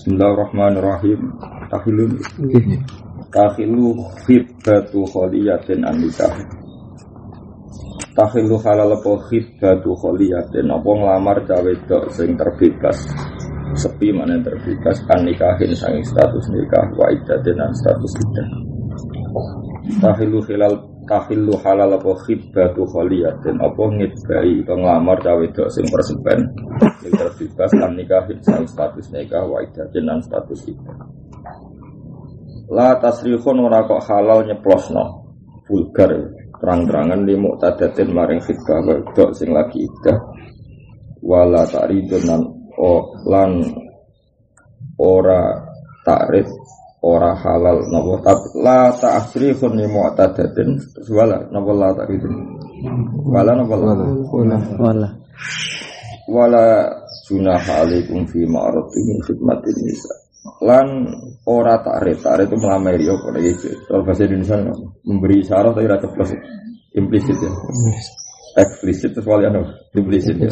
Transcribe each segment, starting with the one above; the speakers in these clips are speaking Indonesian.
Bismillahirrahmanirrahim. Tahilun. Tahilu khibbatu kholiyatin an nikah. Tahilu halal apa khibbatu kholiyatin apa nglamar cawe dok sing terbebas. Sepi mana yang terbebas an nikahin sanging status nikah wa dan status iddah. Tahilu hilal tahilu halal apa khibbatu kholiyatin apa ngidbai atau nglamar cawe dok sing persepen sing terbebas an nikahin sanging status nikah wa iddatin dan status iddah. La tasrihun ora kok halal nyeplosno. Vulgar terang-terangan di muktadatin maring khidbah wedok sing lagi idah. Wala ta'ridun nan o lan ora takrid ora halal napa? Tapi la ta'srihun li mu'tadatin. Wala napa la ta'ridun wala napa la? Wala. wala. Junaha alaikum fi ma'rufin min khidmatin nisa. Lan ora takrif takrif itu melamari apa? Iki kalau bahasa Indonesia memberi syarat tapi rasa plus implisit ya. Eksplisit terus wali anu? Implisit ya.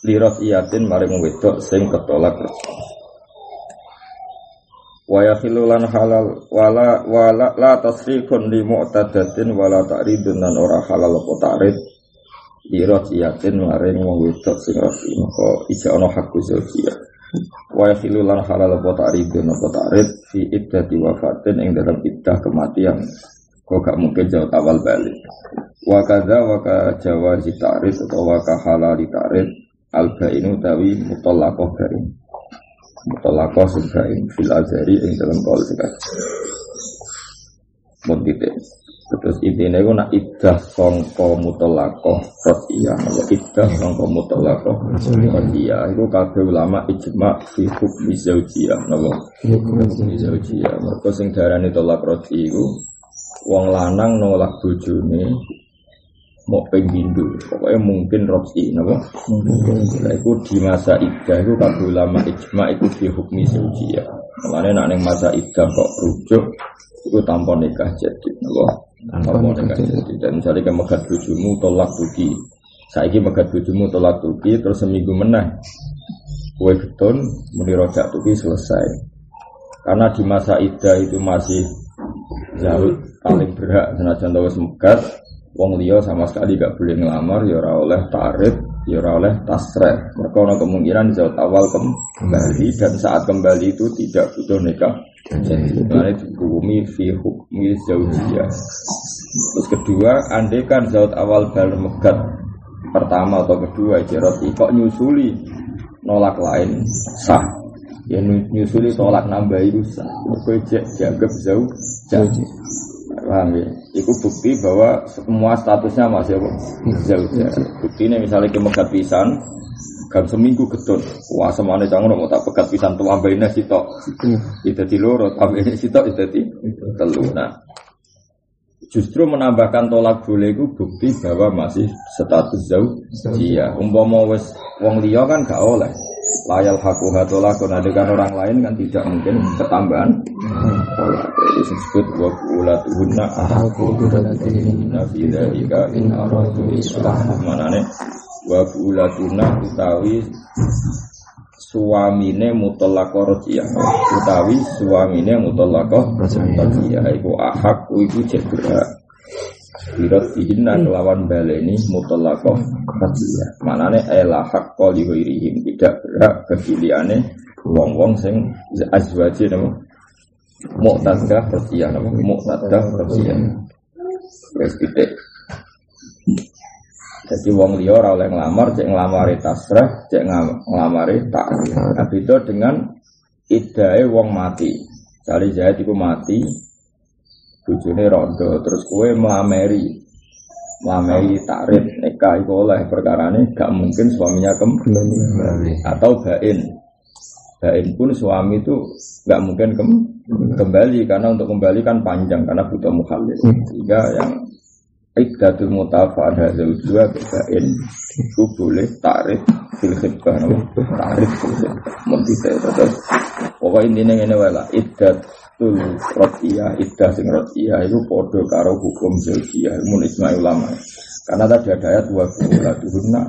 Liras iyatin maring wedok sing ketolak. kerja wa yakhilu halal wala wala la tasrifun li mu'tadatin wala ta'ridun lan ora halal apa ta'rid. Liras iyatin maring wong wedok sing rafi maka ija ana hakku zaujiyah wa halal apa ta'ridun apa ta'rid fi iddati wafatin ing dalam iddah kematian. Kok gak mungkin jauh awal balik. Wa kadza wa ta'rid atau wa ka halali ta'rid al bainu tawi mutallaqah bain mutallaqah sing bain fil azari ing dalam kaul sekat mun titik Terus intinya itu nak iddah songko mutolakoh rodiyah Kalau iddah songko mutolakoh rodiyah Itu kabeh ulama ijma fi hukmi zaujiyah. Napa? Hukmi Mereka sing darani tolak rodi itu Wong lanang nolak bojone mau penggindu pokoknya mungkin roksi napa? Nah, itu di masa iddah itu kabeh ulama ijma itu fi hukmi zaujiyah Makanya nak ning masa iddah kok rujuk itu tanpa nikah jadi napa? Tanpa nikah jadi dan misalnya kayak megat bujumu tolak tuki saiki megat bujumu tolak tuki terus seminggu meneh kue getun muni rojak tuki selesai. Karena di masa ida itu masih jauh paling berhak senajan tahu megat wong liya sama sekali gak boleh ngelamar ya ora oleh tarif ya ora oleh tasreh mereka kemungkinan jauh awal kembali. Dan saat kembali itu tidak butuh nikah. Jadi mana dihukumi fi hukmi zaujiyah. Terus kedua andai kan zaut awal bal megat pertama atau kedua jerot kok nyusuli nolak lain? Sah. Ya nyusuli tolak nambah itu sah. Dianggap jauh jauh paham ya itu bukti bahwa semua statusnya masih apa jauh jauh bukti ini misalnya kemegat pisan Gam seminggu getun. Wah semane cangon mau tak pegat pisan tuh ambainnya sitok. Itu di loro, ambainnya sitok itu di telu. Nah, justru menambahkan tolak boleh itu bukti bahwa masih status jauh. Iya, umpama wes wong liya kan gak oleh. Layal haku hatola adegan orang lain kan tidak mungkin ketambahan. Pola itu disebut wa ulatuhunna ahaqu nabi dalika in aradu islah. Mana nih? wa bulatuna utawi suamine mutallaqah rajiyah utawi suamine mutallaqah rajiyah iku ahak iku jebra Birat dihina kelawan baleni mutallaqah rajiyah manane ela hak qali ghairihim. Tidak berhak kepiliane wong-wong sing azwaji nama mu'tadah rajiyah nama mu'tadah rajiyah wis titik jadi wong liya ora oleh nglamar, cek nglamari tasrah, cek nglamari ta'rif. Nah, beda dengan idae wong mati. Cari Zaid iku mati, bojone rondo, terus kue melamari. Melamari takrif nikah iku oleh perkara ini gak mungkin suaminya kembali atau bain. Bain pun suami itu gak mungkin kembali karena untuk kembali kan panjang karena butuh mukhalif. Sehingga yang Ikdatul mutafa'an hadal dua bebain Itu boleh takrif fil khidbah Takrif fil khidbah Mentisa terus Pokoknya intinya ini wala Iddatul rotiyah Iddah sing rotiyah Itu podo karo hukum Mun isma'i ulama karena tadi ada ayat wa bu'ulatuhunna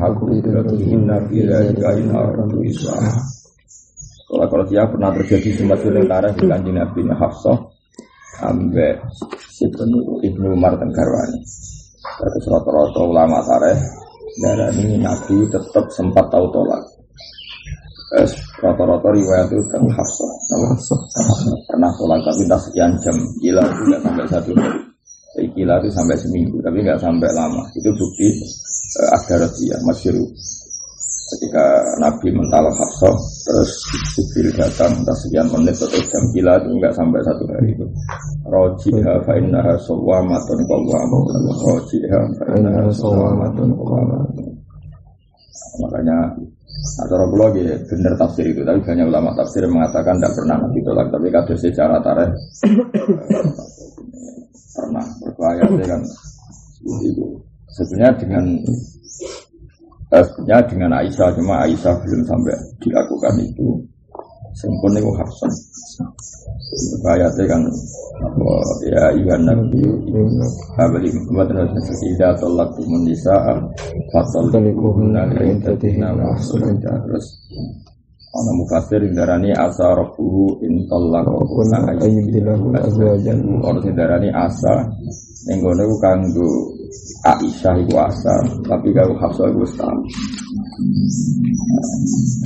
Haku idatuhunna Bila ika in aradu islah Tolak Rodia pernah terjadi sempat sudah tarah di kanji Nabi Hafsah ambek Ibnu Umar Tenggarwani. Terus rata-rata ulama tareh darah ini Nabi tetap sempat tahu tolak. Rata-rata riwayat itu kan Hafsah. Pernah tolak tapi tak sekian jam. Gila tidak sampai satu hari. Gila itu sampai seminggu tapi nggak sampai lama. Itu bukti uh, ada rahasia masyur ketika Nabi mental Hafsah terus Jibril datang entah sekian menit atau jam gila itu enggak sampai satu hari itu rojiha fa innaha sawwamatun qawwamatun rojiha fa innaha sawwamatun qawwamatun makanya Acara pulau ya benar tafsir itu, tapi banyak ulama tafsir mengatakan tidak pernah Nabi tolak, tapi kado secara tareh pernah berbahaya kan itu. Sebenarnya dengan Sebenarnya dengan Aisyah cuma Aisyah belum sampai dilakukan itu. Sempun itu Hafsah. Ayatnya kan apa ya iya nabi abadi buat nasi tidak tolak tumun nisa fatal talikuhunna intatina terus ana mufasir darani asa rabbuhu in talaqahunna ayyibdilahu azwajan ana darani asa ning gone kanggo Aisyah itu asal, tapi kalau Hafsah itu tahu.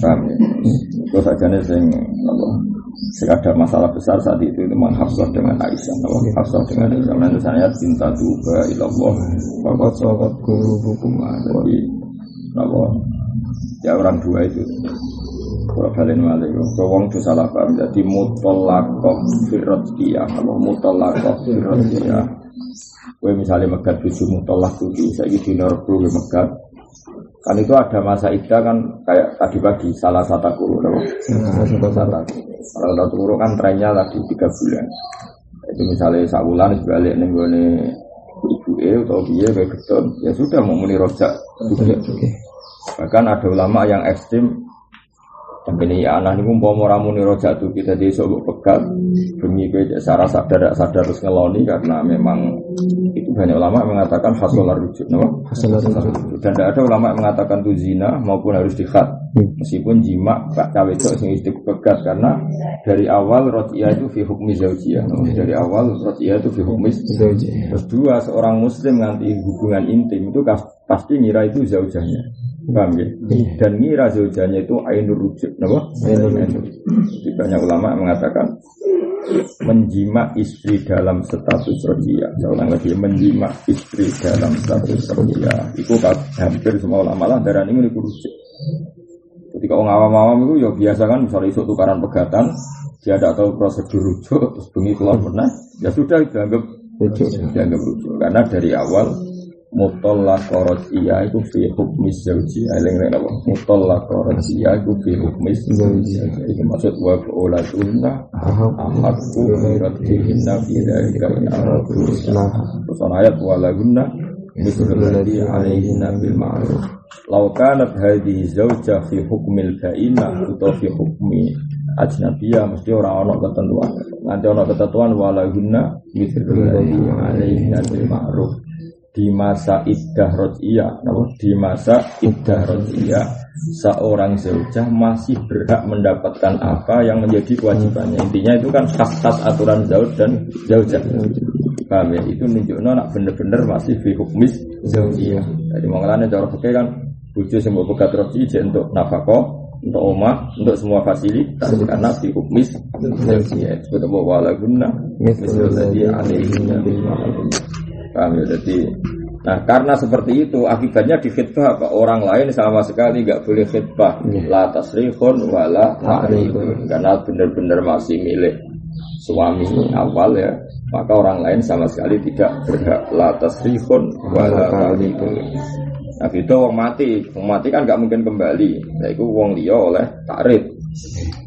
Paham ya? Itu saja nih sing apa? Ada masalah besar saat itu itu memang Hafsah dengan Aisyah, apa? Hafsah dengan Aisyah. Nanti saya cinta juga ilallah, bapak sahabat guru hukum Jadi, apa? Ya orang dua itu. Kalau kalian malik, wong itu salah paham. Jadi mutolakoh firrotiyah, kalau mutolakoh firrotiyah Kue misalnya megat bujumu tolak tujuh, saya gitu norbu megat. Kan itu ada masa ida kan kayak tadi pagi salah satu guru, salah satu Kalau satu guru kan trennya lagi tiga bulan. Itu misalnya sabulan sebalik nih gue ibu e atau dia kayak gitu, ya sudah mau muni rojak. Bahkan ada ulama yang ekstrim tapi ini ya anak ini mau ramu nih roja tuh kita di sobok pekat demi gue secara sadar sadar terus ngeloni karena memang itu banyak ulama mengatakan hasil rujuk, no? hasil rujuk. Dan tidak ada ulama mengatakan itu zina maupun harus dikhat. Meskipun jima pak cawe itu sing pekat karena dari awal rotia itu fi hukmi zaujiyah. No? Dari awal rotia itu fi hukmi zaujiyah. Terus dua seorang muslim nanti hubungan intim itu pasti ngira itu zaujahnya. Paham ya? Iya. Dan ngira zaujanya itu ainur rujuk? Ainur rujuk. Banyak ulama mengatakan menjima istri dalam status rodia. Saya ulang lagi, menjima istri dalam status rodia. Itu hampir semua ulama lah darah ini rujuk. Ketika orang awam-awam itu ya biasa kan misalnya isu tukaran pegatan, dia tidak tahu prosedur rujuk, terus bengi keluar pernah, ya sudah dianggap rujuk, dianggap rujuk. Karena dari awal mutallaq iya itu fi hukmi zauji eling nek apa? Mutallaq iya itu fi hukmi zauji iki maksud wa ulatunna ahadku miratihinna fi dzalika in aradu terus ayat wa lagunna mislul ladzi alaihinna bil ma'ruf. Law kanat hadhihi zauja fi hukmil ba'ina atau fi hukmi ajnabiyah mesti orang ono ketentuan. Nanti ono ketentuan wala guna mislul ladzi alaihinna ma'ruf di masa iddah rodiyah, di masa iddah rodiyah seorang zaujah masih berhak mendapatkan apa yang menjadi kewajibannya. Intinya itu kan khas-khas aturan zauj dan zaujah. Paham ya? Itu nunjukno nak bener-bener masih fi hukmis zaujiyah. Jadi mengalami cara fikih kan bujuk semua bekat roti untuk nafkah untuk omah, untuk semua fasilitas karena fi hukmis zaujiyah. Sebut wala guna misalnya alaihi Paham ya? Jadi Nah karena seperti itu akibatnya di khidbah apa? Orang lain sama sekali nggak boleh khidbah yeah. La tasrihun wala ta'rifun Karena benar-benar masih milik suami awal ya. Maka orang lain sama sekali tidak berhak. La tasrihun wala ta'rifun Nah itu orang mati. Orang mati kan nggak mungkin kembali. Nah itu orang dia oleh takrif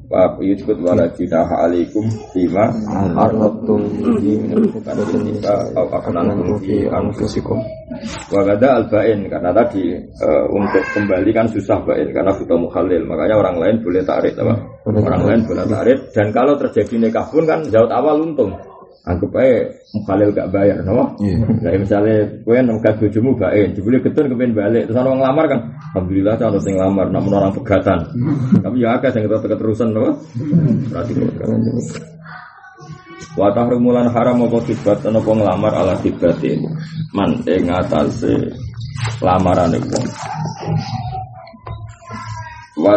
Bab yusbut wala junaha alaikum bima arrotum bihi min al-fuqati nisa au aqnantum fi anfusikum. Wa gada al-bain karena tadi uh, untuk kembali kan susah bain karena butuh mukhalil. Makanya orang lain boleh tarik apa? Orang lain boleh tarik dan kalau terjadi nikah pun kan jauh awal untung. Anggap aja mukhalil gak bayar, no? Iya. Kayak misalnya gue nengkat bojomu baik, jebule ketun kepen balik, terus orang ngelamar kan, alhamdulillah calon sing ngelamar, namun orang pegatan. Tapi ya agak yang ketat keterusan, no? Berarti kan. Wa tahrumulan haram apa kibat apa ngelamar ala kibatin man ing atase lamaran wong. Wa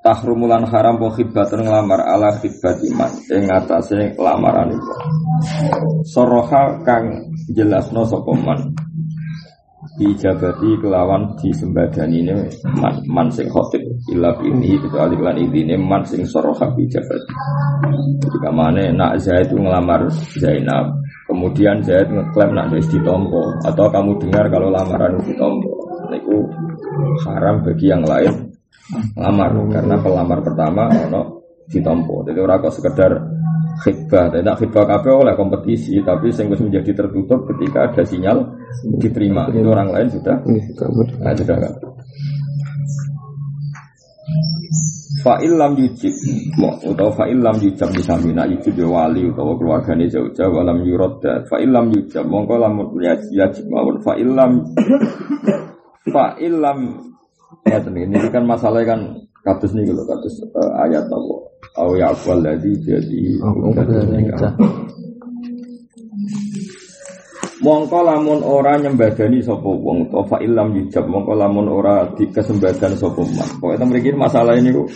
tahrumulan haram apa kibatun ngelamar ala kibat iman. Ing atase lamaran wong. Soroha kang jelasno sapa man? Dijabati kelawan disembadani ini man, man sing khotib. Ila ini kecuali kelan ini man sing soroha dijabati. Jadi kamane nak Zaid itu ngelamar Zainab. Kemudian Zaid ngeklaim nak wis ditompo. Atau kamu dengar kalau lamaran itu ditompo. Itu haram bagi yang lain lamar karena pelamar pertama ono ditompo. Jadi orang kok sekedar khidbah. Tidak khidbah kafe oleh kompetisi tapi sing wis menjadi tertutup ketika ada sinyal diterima. Itu orang lain sudah nah, sudah kan Fa'il lam yujib. Atau fa'il lam yujab disamina Yujib ya wali Atau keluarganya jauh-jauh Walam yurodda Fa'il lam yujab. Mongko lamun yajib Mawun fa'il lam Fa'il lam Ya ini kan masalahnya kan Katus nih kalau katus uh, ayat apa Au ya'fal ladhi jadi Mongko lamun ora nyembadani sapa wong to fa illam yujab mongko lamun ora dikesembadan sapa man. Pokoke mriki masalah ini kok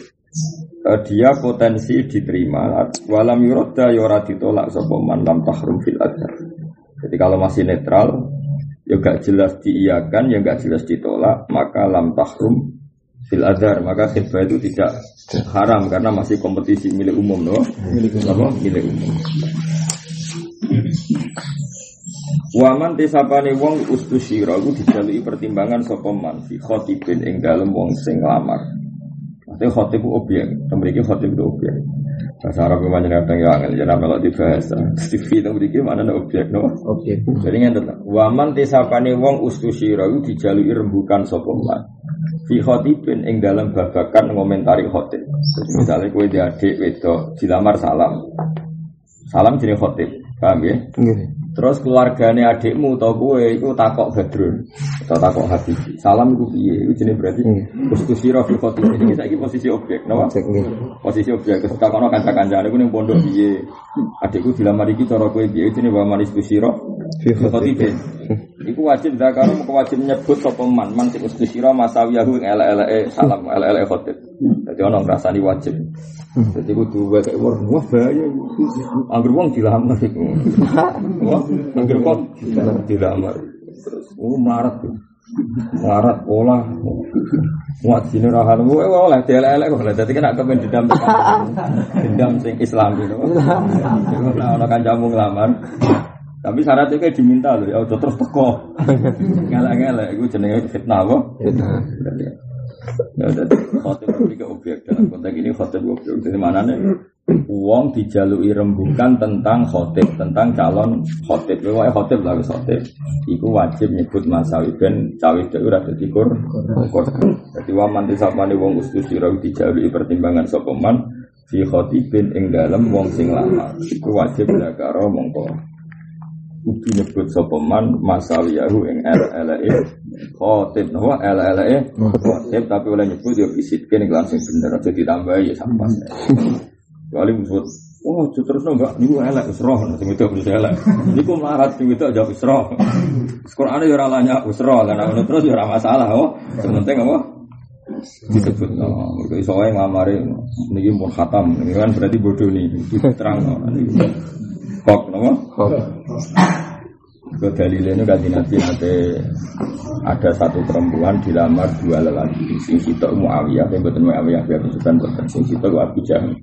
uh, dia potensi diterima walam yuradda ya ora ditolak sapa man lam tahrum fil adhar. Jadi kalau masih netral ya gak jelas diiyakan ya gak jelas ditolak maka lam tahrum fil adhar maka khidbah itu tidak haram karena masih kompetisi milik umum no? Milik umum. Milik umum. Waman tisapane wong ustusira iku dijalui pertimbangan sapa man fi khatibin ing dalem wong sing lamar. Maksudnya khotib itu objek, memiliki khotib itu objek. Bahasa Arab yang banyak kadang ya angel, jadi melok dibahas. TV itu memiliki mana ada objek, no? Objek. Jadi ngerti Waman tisapane wong ustusira iku dijalui rembukan sapa man. Fi khotibin ing dalam babakan ngomentari khotib. Jadi misalnya kue di adik wedok dilamar salam. Salam jenis khotib, paham ya? Terus keluarganya adikmu atau gue itu takok badrun atau takok habib. Salam itu piye? Itu jenis berarti ustusiro fi khotib. Ini kita posisi objek, nggih. Posisi objek. Terus takono kanca-kanca aku ning pondok piye? Adikku dilamar iki cara kowe piye? Jenenge wa manis ustusiro Fi fi khotib. Iku wajib zakaro muka wajib nyebut sapa man man sing ustusiro masawiyahu ing elek-eleke salam elek-eleke khotib. Jadi ono ngrasani wajib. Jadi kudu wae wah wah bahaya. Angger wong dilamar. Wah, angger wong dilamar. Terus oh melarat. tuh. Melarat pola. Muat sini rahan gue oleh dielek-elek kok. Dadi kena kepen dendam dendam sing Islam gitu. Nah, ono kancamu ngelamar. Tapi syaratnya kayak diminta loh, ya udah terus teko. Ngelak-ngelak, itu jenenge fitnah kok. Ya udah, khotib ke objek dalam konteks ini khotib objek. Jadi mana nih? Uang dijalui rembukan tentang khotib, tentang calon khotib. Wah khotib lah khotib. Iku wajib nyebut masawi ben cawe itu udah jadi kur. kur. Jadi waman disapani wong ustus sirawi dijalui pertimbangan sopeman fi khotibin ing dalam wong sing lama. Iku wajib zakaro mongko kudu nyebut sapa man masawiyahu ing LLE khotib napa LLE khotib tapi oleh nyebut ya bisitke ning langsung bener aja ditambahi ya sampas Kecuali disebut Oh, terus enggak, niku elek wis roh, sing itu wis elek. Niku melarat sing itu aja wis roh. Quran ya ora lanya wis roh, lan ngono terus ya ora masalah, oh. Sing penting apa? disebut no, mereka iso ngamari niki pun khatam, ini kan berarti bodoh nih, terang no. Kok, nama? Ke dalilnya itu kaji nabi nanti ada satu perempuan dilamar dua lelaki. Sing sitok Muawiyah, yang betul Muawiyah biar bukan betul. Sing sitok Abu Jahal.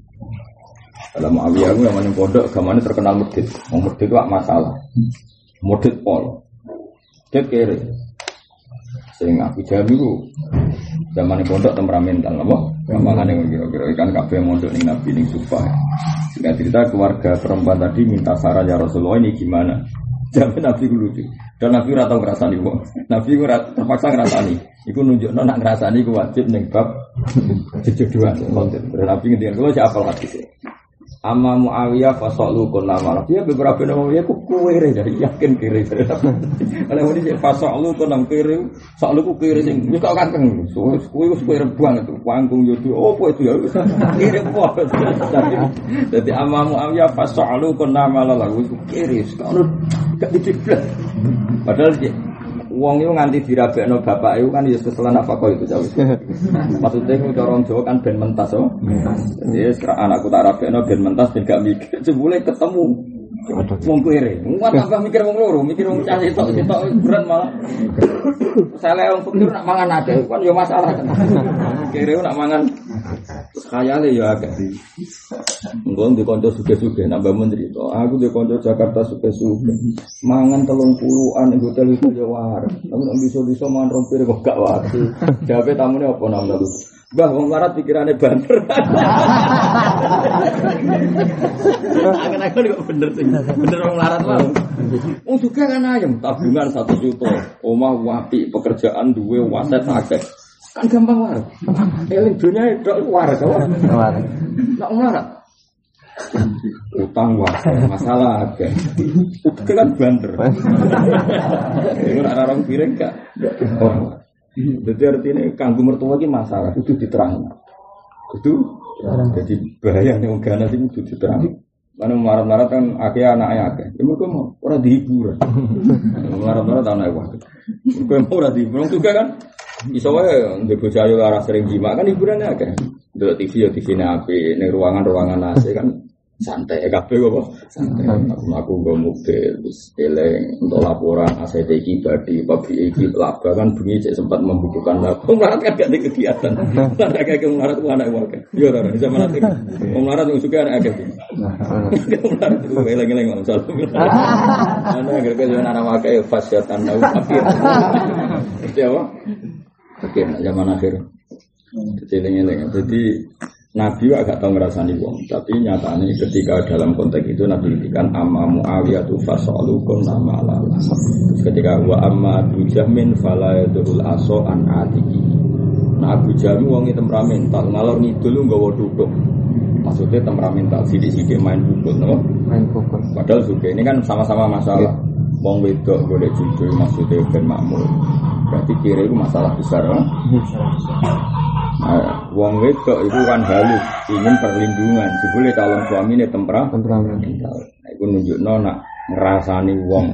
Dalam Muawiyah itu yang mana pondok, gamane terkenal mudit. Mau mudit itu masalah. Mudit pol. Mudit kere. Sing Abu Jahal itu zaman pondok temperamental, apa? Gampangan yang kira-kira ikan kafe mondok ning Nabi ning Sufah. Singkat cerita keluarga perempuan tadi minta saran ya Rasulullah ini gimana? Jadi Nabi lucu. Dan Nabi ora tau ngrasani wong. Nabi terpaksa ngrasani. Iku nunjukno nak ngrasani ku wajib ning bab konten. Dan Nabi ngendikan kula siapa hadis Amma Muawiyah fasolu kun nama Dia beberapa nama dia ku kiri dari yakin kiri. Kalau ini fasolu kun nam kiri, solu ku kiri sing kau kanteng. So kue ku kue rebuang itu panggung itu. Oh apa itu ya? Kiri apa? Jadi amma Muawiyah fasolu kun nama lalu kiri. Kalau gak diciplet. Padahal Wong itu nganti dirabekno bapak itu kan ya keselan apa kok itu jauh. Maksudnya itu orang Jawa kan ben mentas oh. Jadi anakku tak rabekno ben mentas ben gak mikir. Jebule ketemu wong kere. Wong tambah mikir wong loro, mikir wong cah itu itu berat malah. Saya wong pikir nak mangan ada kan ya masalah. Kere nak mangan terus khayale ya agak. Engko di kanca suge-suge nambah menteri to. Aku di kanca Jakarta suge-suge. Mangan telung puluhan ing hotel itu ya waras. Tapi nek bisa-bisa mangan rompir kok gak waras. Jawabe tamune apa nama lu? Bah, wong larat pikirannya banter. Akan-akan kok bener sih. Bener wong larat lah. Wong juga kan ayam, tabungan satu juta, omah wapi, pekerjaan duwe waset akeh. Kan gampang waras. Eling dunia itu waras, waras. Nak waras. Utang waras, masalah akeh. Utang kan banter. Ini ada orang piring gak? Jadi artinya kanggu mertua ini masalah itu diterang. Itu jadi bahaya nih orang Ghana itu diterang. Karena marah-marah kan akhirnya anaknya akeh. Ya mereka mau orang dihibur. Marah-marah anaknya wakil. Mereka mau orang dihibur juga kan. Iso wae ndek arah sering jima kan hiburannya akeh. Delok TV ya TV api, ning ruangan-ruangan AC kan santai. Kabeh kok santai. Aku aku nggo mobil wis eleng untuk laporan ACT iki badi pabrik iki laba. Kan bengi cek sempat membukukan lagu melarat kan gak ada kegiatan. Ada kayak melarat itu anak wae yo ora bisa melarat melarat itu suka anak akeh. Melarat itu eleng-eleng ngomong salah. Ana agar ke anak wae fasyatan lau kafir itu apa? Oke zaman akhir. Jadi, jadi Nabi agak tahu ngerasani wong, tapi nyatanya ketika dalam konteks itu Nabi ngendikan amma Muawiyah tu fasalukum nama lala. ketika wa amma Abu Jahmin fala yadul aso an atiki. Nah Abu Jahmin wong temperamental, ngalor ngidul nggawa duduk. Maksudnya temperamental, sidik-sidik main pukul, no? Main pukul. Padahal juga ini kan sama-sama masalah. Wong wedok boleh jujur maksudnya ben makmur. Berarti kira itu masalah besar, no? Nah, wong wedok itu kan halus, ingin perlindungan. Jebule calon suami ini tempera, temperamental. Nah, itu nunjuk nak ngerasani wong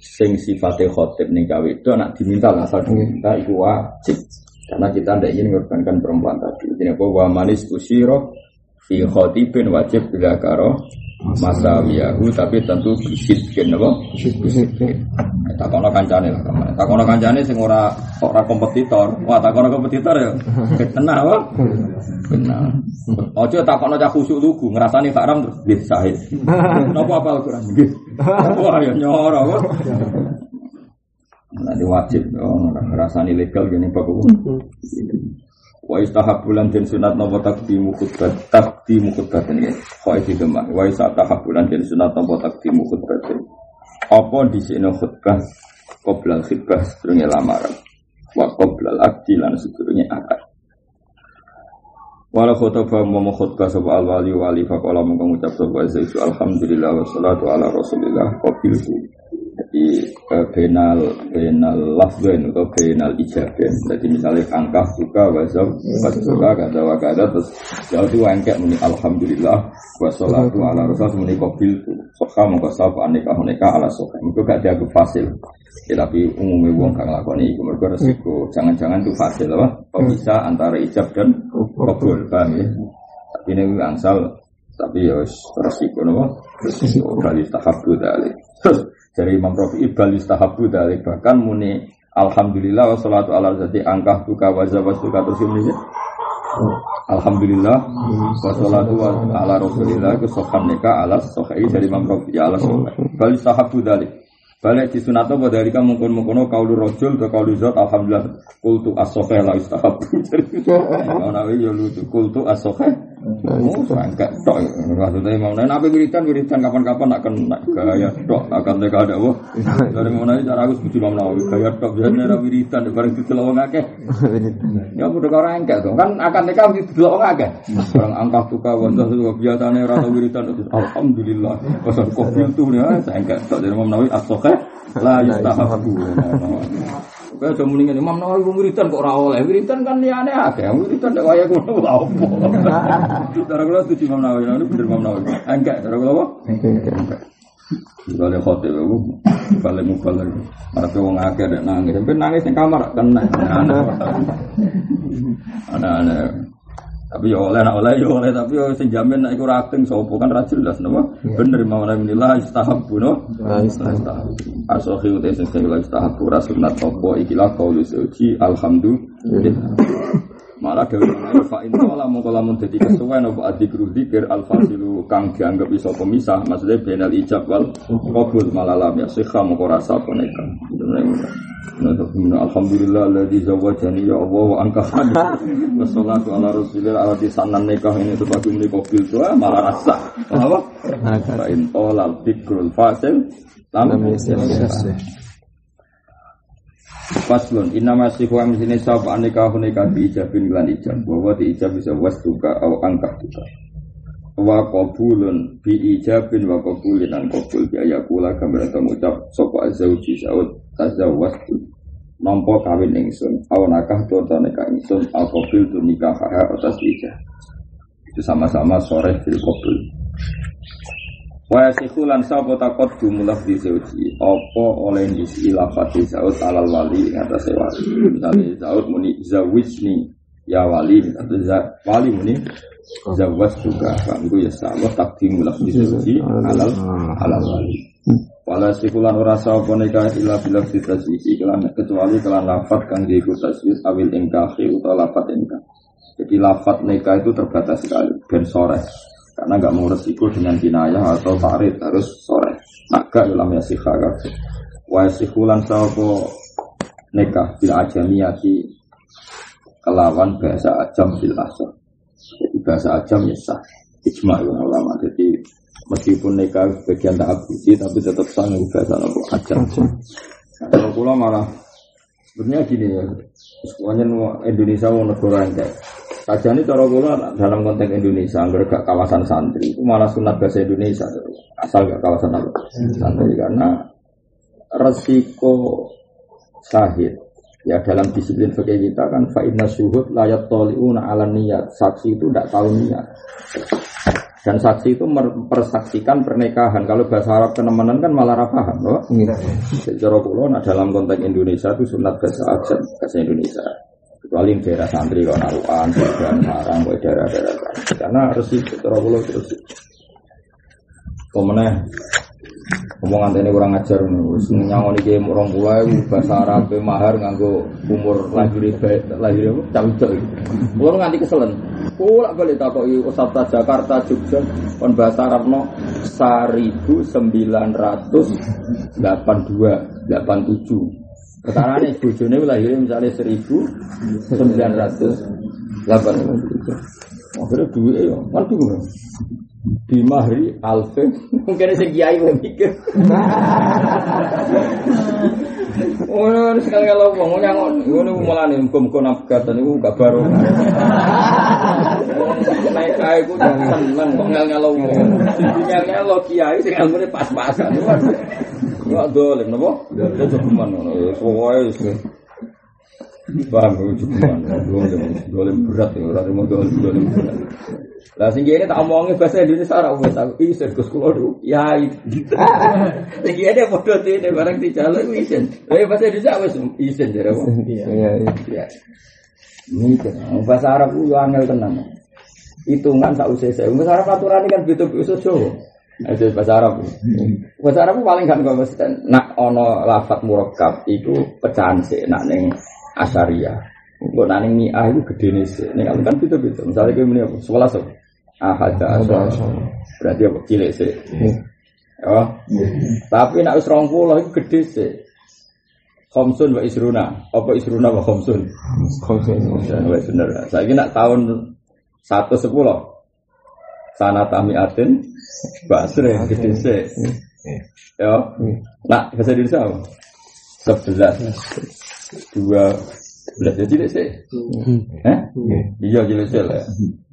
sing sifatnya khotib nih gawe itu nak diminta lah asal diminta itu wajib karena kita tidak ingin mengorbankan perempuan tadi ini apa wa manis usiro fi khotibin wajib bila karo masawiyahu tapi tentu bisitkin apa? Bisitkin takono kancane lah ke mana takono kancane sing ora ora kompetitor. Wah takono kompetitor ya? Tenang apa? Benar ojo takono cah khusuk lugu ngrasani haram terus nggih sahih. Napa apa Al-Qur'an nggih wah ya nyoro kok Nanti wajib, oh, ngerasani legal gini pak Wa istahabulan den sunat nopo takdimu khutbah takdimu khutbah ini. Kau itu demah. Wa istahabulan den sunat nopo takdimu khutbah ini. Apa di sini khutbah qoblal khutbah sedurunge lamaran. Wa qoblal akdi lan sedurunge akad. Wala khutbah mau khutbah sapa al wali wali faqala mung ngucap sapa Zaidu alhamdulillah wassalatu ala rasulillah qabiltu jadi uh, benal benal lafzen atau benal ijaben jadi misalnya angka suka wasab suka kata wakada terus jauh itu angkat muni alhamdulillah wassalatu ala rasul muni kobil soka mongko sapa aneka aneka ala soka. Itu gak dianggap fasil. Ya, tapi umumnya wong kang lakoni itu mereka resiko jangan-jangan itu fasil apa? Bisa antara ijab dan kabul paham ya? Tapi ini angsal tapi ya resiko nopo resiko. Kali tahap dari terus dari Imam Rafi ibal istahabu dari bahkan muni Alhamdulillah wassalatu ala zati angkah tuka wazawaz tuka terus ini ya. Alhamdulillah wassalatu ala rasulillah. Ke soham neka ala sohai dari Imam Rafi ala sohai bal istahabu dari Balik di sunatnya bahwa dari kamu mungkin mungkin kaulu rojul ke kaulu zat alhamdulillah. Kultu asofe la istahabu. Jadi, nawi ya lucu. Kultu asofe Oh, enggak tok. Maksudnya mau nanya apa wiridan wiridan kapan-kapan nak kena gaya tok akan mereka ada wah. Dari mana cara aku setuju mau nawi gaya tok biasanya ada wiridan bareng di telawang akeh. Ya udah orang enggak dong kan akan mereka di telawang akeh. Orang angkat tuka wajah itu biasanya rata wiridan itu alhamdulillah. Pasal kopi itu ya saya enggak tok dari mau nawi asokeh lah yustahabu. Kayak udah mendingan Imam Nawawi wiridan kok ora oleh. Wiridan kan liyane akeh. Wiridan nek waya kulo apa. Cara kula setuju Imam Nawawi, ini bener Imam Nawawi. Enggak, cara kula apa? Enggak. Kalau ada khotib aku balik mubalik. Ada wong akeh ada nangis. Sampai nangis di kamar kena. Anak-anak. Tapi ya oleh nak oleh ya oleh tapi ya sing jamin nek iku ra akting sapa kan ra jelas napa. Bener mau alhamdulillah istahabbu no. Istahabbu. Asohi utek sing sing istahabbu ra sunat apa iki la qaulu suci alhamdulillah. Malah dewe mengenai fa in qala mongko lamun dadi kesuwen apa adikru zikir al fasilu kang dianggap iso pemisah maksudnya benal ijab wal qabul malah lam ya sikha mongko rasa poneka. Alhamdulillah alladzi zawajani ya Allah wa angkahani. Wassalatu ala rasulillah ala sanan nikah ini sebagai menikah bil tua malah rasa. Apa? Fa in qala al zikrul fasil lam yasih. Faslun. Inna masih wa misini sab anika hunika di ijabin lan ijab. Bahwa di ijab bisa was duka au angkat. Duka wa qabulun bi ijabin wa qabulin an qabul bi ayakula gambar ngucap sapa azauji saud tazawwas nampa kawin ingsun. Au nakah to nikah ingsun. Au qabil tu nikah atas ijab. Itu sama-sama sore fil qabul Wa yasiku lan sapa takot jumlah di zauji apa oleh disi lafati zaud alal wali atas wali? Misalnya zaud muni zawijni ya wali misalnya wali muni zawas juga. Kan ya sama takdim di zauji alal alal wali. Wala sikulan ora sapa nikah ila bila taswisi kelan kecuali kelan lafat kang diiku taswis awil ingkahi utawa lafat ingkah. Jadi lafat nikah itu terbatas sekali ben sore karena nggak mau resiko dengan kinayah atau tarik harus sore. Maka dalam ya sikha wa sikhulan sawo nikah bil ajamiyati kelawan bahasa ajam bil asal jadi bahasa ajam ya sah. Ijma ulama. Jadi meskipun nikah bagian tak abuji tapi tetap sah bahasa apa? Ajam. Nah, kalau pulau malah sebenarnya gini ya. Semuanya Indonesia mau negara yang kayak Saja ini cara kula dalam konteks Indonesia, agar gak kawasan santri, itu malah sunat bahasa Indonesia, asal gak kawasan apa? Santri karena resiko sahid. Ya dalam disiplin fikih kita kan fa'inna syuhud layat toliuna ala niat saksi itu tidak tahu niat dan saksi itu mempersaksikan pernikahan. Kalau bahasa Arab kenemenan kan malah paham loh secara kulo nah dalam konteks Indonesia itu sunat bahasa Arab bahasa Indonesia kecuali daerah santri kalau naruhan, dan sarang, kalau daerah-daerah. Karena harus itu terlalu terus ke mana omongan ini kurang ajar terus nyangon iki orang tua bahasa Arab eh, mahar nganggo umur lahir e lahir e apa? Cabut kalau nganti keselen. Boleh balik takoki Ustaz Jakarta Jogja kon bahasa Arab no 1982 87 Perkara ini bujone lahirnya misalnya seribu sembilan ratus delapan Akhirnya duit ya, kan bingung. Bimahri Alfe Mungkin ini kiai mau mikir Oh, ini sekali kalau ngomong, ini yang ini mulai nih, gue mau gak baru. Naik kayak ku udah seneng, gue ngel ngelau wong Ini yang kiai, sing ngelau pas-pasan. Gue gak napa nopo? Gak dolim, nopo? Gak? Paham ya cukuman. Dolim, berat ya ora mau dolim dolim berat. Lah sing kene tak omongi bahasa Indonesia ora wis aku isin Gus kula dulu. Ya. Sing kene padha tene barang dijaluk isin. Lah bahasa Indonesia wis isin jare wong. Iya. Iya. Ini kan bahasa Arab ku yo angel tenan. Hitungan sak usai saya. Bahasa Arab aturan kan beda-beda Jawa. Itu bahasa Arab. Bahasa Arab paling kan kalau mesti nak ono lafat murakab itu pecahan sih nak neng asaria. Gue nak neng ni'ah itu gede nih sih. Nih kan itu gitu. Misalnya kayak ini apa? Sebelah so. Ahada Berarti apa? Cilik sih. Oh. Tapi nak usrong pulau itu gede sih. Khomsun wa isruna. Apa isruna wa khomsun? Khomsun. Wa bener. Saya nak tahun satu sepuluh. sana tamiatin basre gede se. Ya. Nah, bahasa Indonesia apa? Sebelas. Dua belas jadi tidak sih. Eh? Iya jadi sih lah.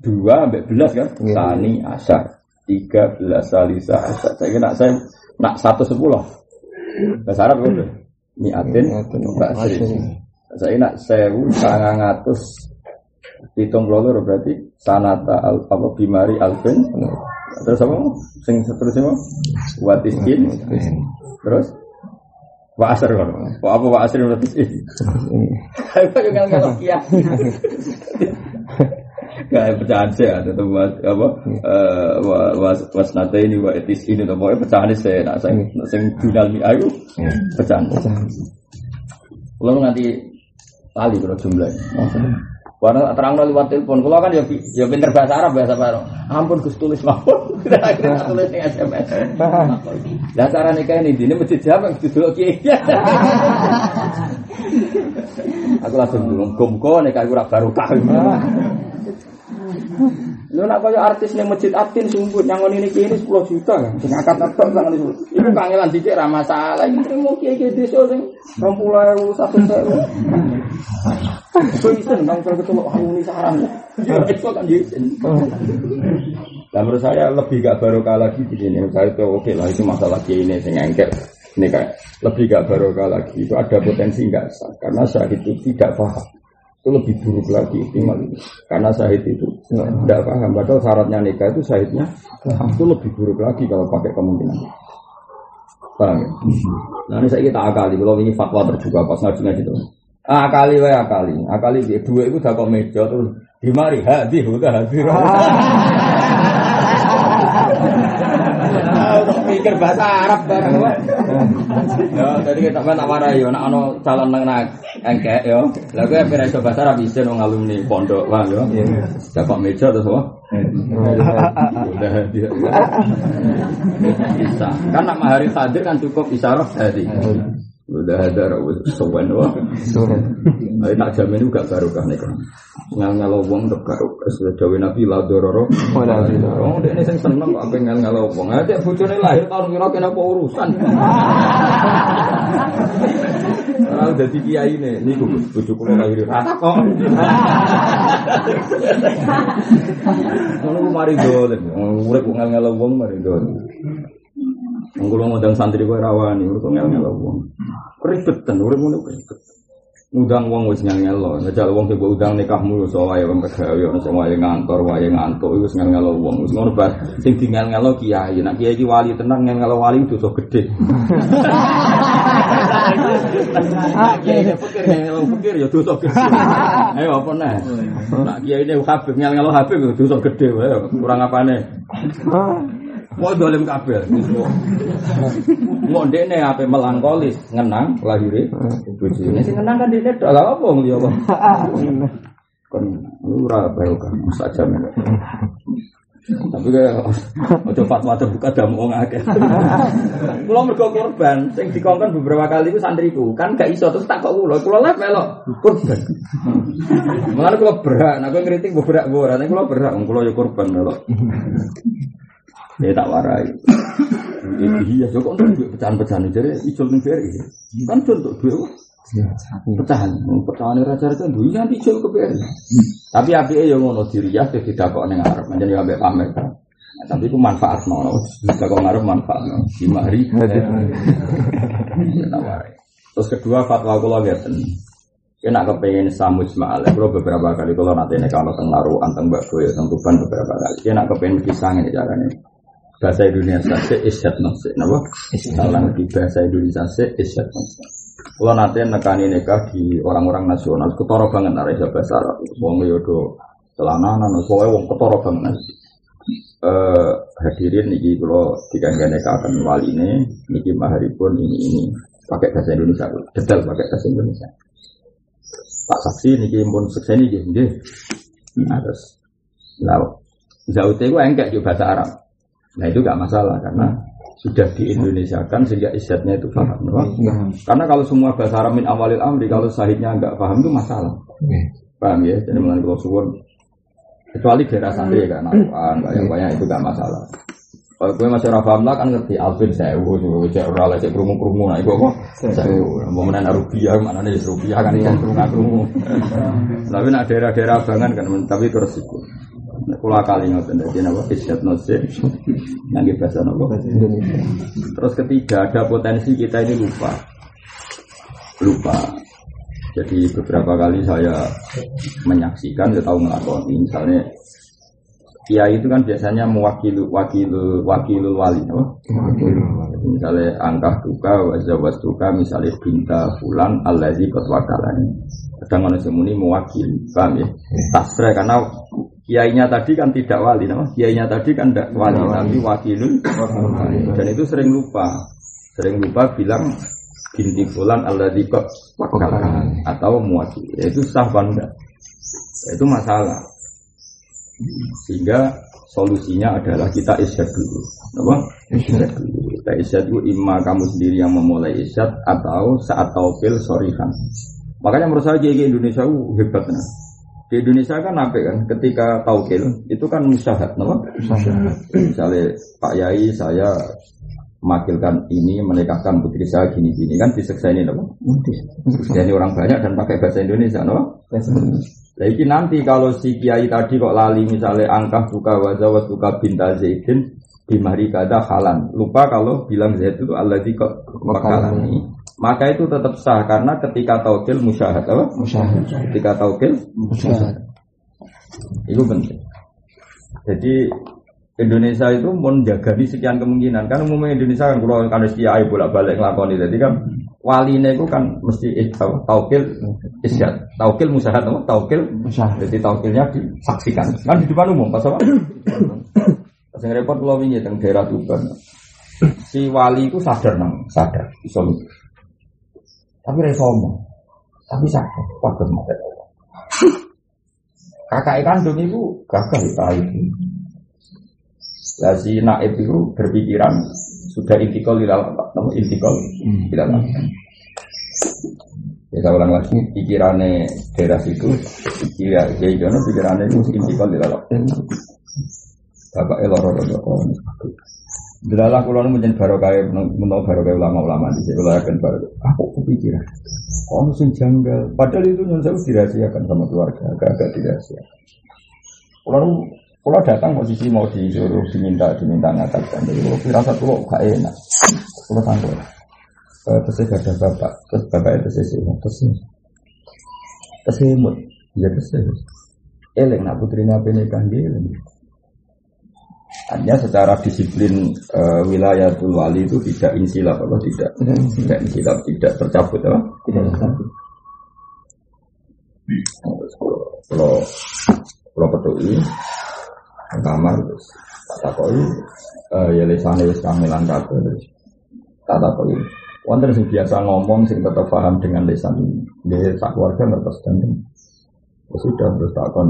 Dua sampai belas kan? Tani asar. Tiga belas salisa asar. Saya kira saya nak satu sepuluh. Bahasa Arab udah. Miatin basre. Saya nak sewu sangang atus hitung loro berarti sanata al apa bimari alfin terus apa sing seterusnya apa watiskin terus wa asr kan apa apa wa asr watiskin apa juga nggak kia Kayak pecahan saya ada tuh apa was was nate ini wa etis ini tuh. Pokoknya pecahan saya nak sing sing jurnal mi ayu pecahan lalu nanti tali kalau jumlahnya Warna terang lewat telepon. Kalau kan ya ya pinter bahasa Arab bahasa baru. Ampun Gus tulis mawon. Akhirnya tulis di SMS. Lah cara nikah ini ini masjid jam yang dulu kiai. Aku langsung bilang, gomko nikah aku baru kah. Lu nak kaya artis ning masjid Atin sumput nyangon ini kini 10 juta kan. Sing akad tok nang niku. Iku kangelan dicek ra masalah. Iki trimo kiai-kiai desa sing 20.000 100.000. So itu nang kalau ketemu harmoni sarang. Itu kan jadi. Nah menurut saya lebih gak barokah lagi begini. Menurut saya itu oke lah itu masalah kiai ini sing engkel. Ini kayak lebih gak barokah lagi. Itu ada potensi nggak sah karena saya itu tidak paham itu lebih buruk lagi optimal. Karena syahid itu tidak paham. Padahal syaratnya nikah itu syahidnya itu lebih buruk lagi kalau pakai kemungkinan. Paham ya? nah ini saya kita akali. Kalau ini fatwa terbuka pas ngaji ngaji itu akali wae akali. Akali dia dua itu kok meja terus di mari hadir udah hadir. Mikir bahasa Arab bareng Ya, jadi kita kan tak warai yo, nak ono calon nang nak engkek yo. Lah kowe ora iso bahasa Arab iso nang alumni pondok lah yo. Dapat meja terus apa? Udah dia. Bisa. Kan nak mahari hadir kan cukup isyarat tadi. Udah ada rawat sowan wah. Ayo tak jamin juga barokah nih kan. Ngal ngalau wong untuk barokah. Sudah jauh nabi lah dororo. Oh, dia ini sing seneng kok apa ngal ngalau wong. Aja bujone lahir tahun kira kena apa urusan. Kalau udah di kiai ini, nih gue bujuk kulo lahir rata kok. Kalau gue mari dolen, urip ngal ngalau wong mari dolen. Mengkulo ngundang santri gue rawani, urip ngel ngel wong. Keribetan, urip ngono keribet. Ngundang wong wis ngel ngel lo, ngejak wong tiba udang nikahmu so wae wong pegawe ono sing wae ngantor, wae ngantuk wis ngel ngel wong. Wis ngono bar sing di ngel ngel kiai, nek kiai iki wali tenang ngel ngel wali dosa ini pikir ya dosa gede. Ayo apa nih? Nak kiai ini habib ngel ngel habib ya dosa gede wae, kurang apane? Mau dolim kabel. Mau dene apa melankolis ngenang lahire bojone. Sing ngenang kan dene tok lha opo liya kok. Kon ora bae kan saja men. Tapi kayak ojo fatwa ada buka damu wong akeh. Kula mergo korban sing dikongkon beberapa kali ku santriku kan gak iso terus tak kok kula kula lah melok korban. Mulane kula berak, nek ngritik berak ora, nek kula berak kula ya korban melok. Ya tak warai. Iya, kok untuk duit pecahan-pecahan jadi ijol ning BRI. Kan contoh duit pecahan, pecahan raja-raja duit nanti ijol ke BRI. Tapi api yang ngono diriah tidak kok neng Arab, menjadi ambek pamer. Tapi itu manfaat nono, bisa kok ngarep manfaat hari. Tak warai. Terus kedua fatwa kula ngeten. Kena kepengen samus ma'al, kalau beberapa kali kalau nanti ini kalau teng naruhan, teng mbak ya teng tuban beberapa kali. Kena kepengen kisah ini caranya bahasa Indonesia se isyat nafsi napa? Salah di bahasa Indonesia se isyat nafsi kalau nanti nekani nikah di orang-orang nasional ketoro banget nara bahasa Arab wong yodo celananan pokoknya wong ketoro banget. Eh hadirin niki kalau dikanggan nikah akan wali ini niki maharipun ini ini pakai bahasa Indonesia detail pakai bahasa Indonesia. Pak saksi niki pun sukses niki nggih. Nah terus. Zaute itu enggak juga bahasa Arab Nah itu gak masalah karena sudah di Indonesia kan sehingga isyatnya itu paham. Ya. Karena kalau semua bahasa Arab min awalil amri kalau sahidnya nggak paham itu masalah. Paham ya? Jadi mulai kalau suwun Kecuali daerah santri ya kan, banyak banyak itu gak masalah. Kalau gue masih ora paham lah kan ngerti Alvin sewu, cek ora lah cek kerumu kerumu, nah itu apa? Sewu. Mau menan rupiah, mana nih rupiah kan ikan kerumu kerumu. Tapi nak daerah-daerah bangan kan, tapi terus itu. Kula kali ngoten dadi napa isyat nose yang bahasa napa Indonesia. Terus ketiga ada potensi kita ini lupa. Lupa. Jadi beberapa kali saya menyaksikan, saya tahu melakoni, misalnya Kiai itu kan biasanya mewakili wakil wakil wali, no? misalnya angkah duka, wajah duka, misalnya binta fulan, allazi kot wakalani. Kadang manusia muni mewakili, paham ya? Tasre karena kiainya tadi kan tidak wali, no? kiainya tadi kan tidak wali, tapi wakilun. Dan itu sering lupa, sering lupa bilang binti fulan kot wakalani atau mewakili. Itu sah bangga. Itu masalah. Sehingga solusinya adalah kita isyad dulu. Apa? Isyad dulu. Kita isyad dulu imma kamu sendiri yang memulai isyad atau saat taufil sorihan. Makanya menurut saya JG Indonesia uh, hebat nah. Di Indonesia kan apa kan ketika taukil itu kan musyahat, nama? Misalnya Pak Yai saya makilkan ini menikahkan putri saya gini gini kan diseksa ini apa? Jadi orang banyak dan pakai bahasa Indonesia, no? Lagi nanti kalau si kiai tadi kok lali misalnya angka buka wajah buka binta zaidin bimari kata halan. Lupa kalau bilang zaid itu Allah di kok ini. Maka itu tetap sah karena ketika taukil musyahad apa? Musyahad. Ketika taukil musyahad. Itu penting. Jadi Indonesia itu mau menjaga sekian kemungkinan. Kan umumnya Indonesia kan kalau kan kiai bolak balik ngelakoni jadi kan wali itu kan mesti eh, taukil isyad taukil musyahad no? taukil musyahad. Jadi taukilnya disaksikan. Kan di depan umum pas apa? Pas yang repot kalau ini tentang daerah Tuban. Si wali itu sadar nang sadar iso tapi resomo tapi sadar pada mata kakak kandung itu gagal itu lah si naib itu berpikiran sudah intikal di dalam namun intikal di dalam. Ya saya ulang lagi pikirannya daerah situ pikiran jadi jono pikirannya itu intikal di dalam. Bapak eloro eloro Delalah kulo nu menjadi barokah menau barokah ulama-ulama di sini akan baru. Aku kepikiran. Oh sing janggal. Padahal itu nyun saya dirahasiakan sama keluarga, agak-agak dirahasiakan. Kulo kalau datang posisi mau disuruh diminta diminta ngatakan, jadi kalau firasat kalau gak enak, kalau tangguh. Terus gak ada bapak, terus bapak itu sih terus terus imut, ya terus eleng nak putrinya apa nikah dia Hanya secara disiplin uh, wilayah wali itu tidak insilap atau tidak. Tidak insilap tidak tercabut apa? Tidak tercabut. Kalau kalau kalau kamar terus tak takoi uh, ya lesane wis kamilan kabeh terus tak takoi wonten sing biasa ngomong sing tetap paham dengan lesan dia sak keluarga ngertos dan terus sudah terus takon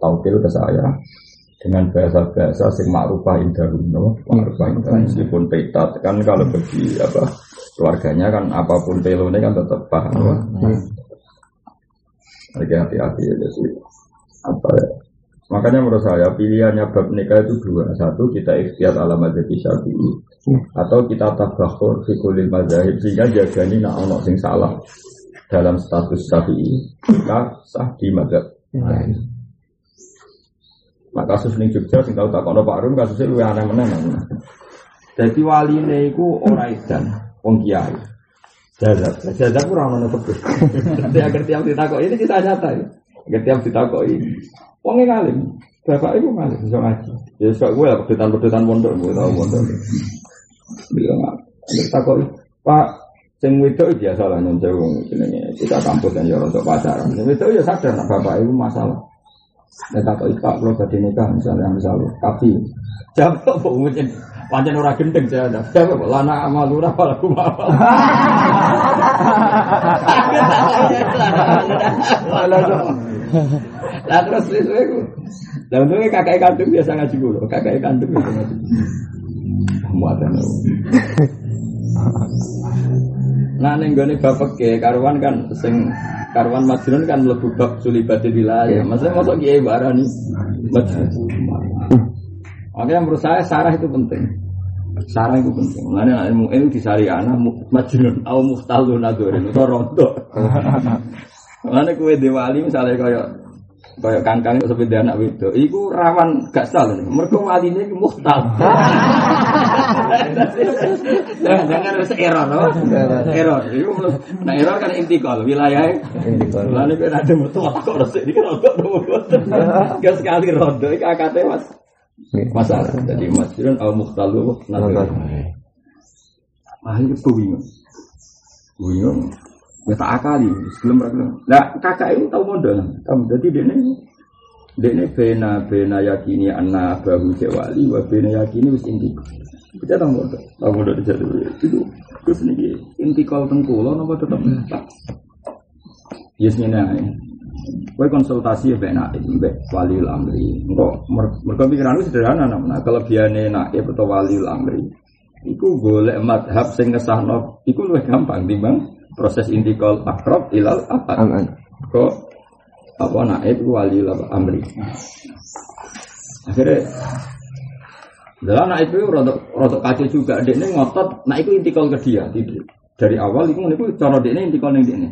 taukil ke saya dengan bahasa-bahasa sing makrufah indah no makrufah indah meskipun peta kan kalau bagi apa keluarganya kan apa pun pelone kan tetap paham. No? Lagi hati-hati ya sih apa ya Makanya menurut saya pilihannya bab nikah itu dua. Satu kita ikhtiar ala mazhab syafi'i atau kita tabakhur fi kulil mazhab sehingga jagani nak ono sing salah dalam status syafi'i maka sah di mazhab lain. Nah kasus ning Jogja sing tau tak ono Pak Rum kasusnya luwih aneh meneh. Jadi wali iku ora edan wong kiai. Jazab, jazab ora ono tebus. Dadi agar tiap ditakoki ini kita nyata ya. Agar tiap ditakoki Wongnya ngalim, bapak ibu ngalim, bisa ngaji. Ya suka gue lah, pedutan-pedutan pondok, gue tau pondok. Bilang ada takut, Pak, sing itu biasa lah nyoncer wong jenenge kita kampus dan ya untuk pacaran. Sing itu ya sadar nak bapak ibu masalah. Nek tak kok Pak kalau badhe nikah misalnya misalnya tapi jam kok mungkin pancen ora gendeng ada. Jawab lana amal ora aku mau. Lah terus wis aku. Lah untungnya kakak kandung biasa ngaji dulu. Kakak kandung biasa ngaji. Muatan. Nah ning gone bapak ke karuan kan sing karuan majnun kan mlebu bab sulibatil wilayah. Maksudnya masuk kiai barani majnun. Makanya menurut saya sarah itu penting. Sarah itu penting. Mulanya ilmu ilmu di anak majnun au muhtalun adorin itu rondo. Mulanya kue dewali misalnya kayak kayak kangkang itu seperti anak itu, itu rawan gak salah. Mereka wali ini muhtal. Jangan harus error, error. Itu nah error kan intikal wilayah. Intikal. Lalu kan ada mertua kok ini kan rondo, Gak sekali rondo, itu akadnya mas. Masalah. Jadi masjidun al muhtalu nazar. Ah itu bingung. Bingung. Ya tak akali, sebelum mereka. Nah, kakak itu tahu modal. Kamu jadi dia ini dia ini bena bena yakini anak bahu cewali, wa bena yakini wis inti. Kita tahu modal, tahu modal jadi itu. Terus nih inti kalau tengkulo, nopo tetap tak. Yes ini Kue konsultasi ya benak mbek wali amri. Engko mereka pikiran sederhana namanya. Kelebihannya naib atau wali amri. Iku golek madhab sing ngesahno, iku lebih gampang timbang proses intikal akrab ilal apa kok apa naib wali amri akhirnya dalam naib itu rodok rodok kacau juga dia ngotot nah itu intikal ke dia dari awal itu itu cara dia ini intikal nih ini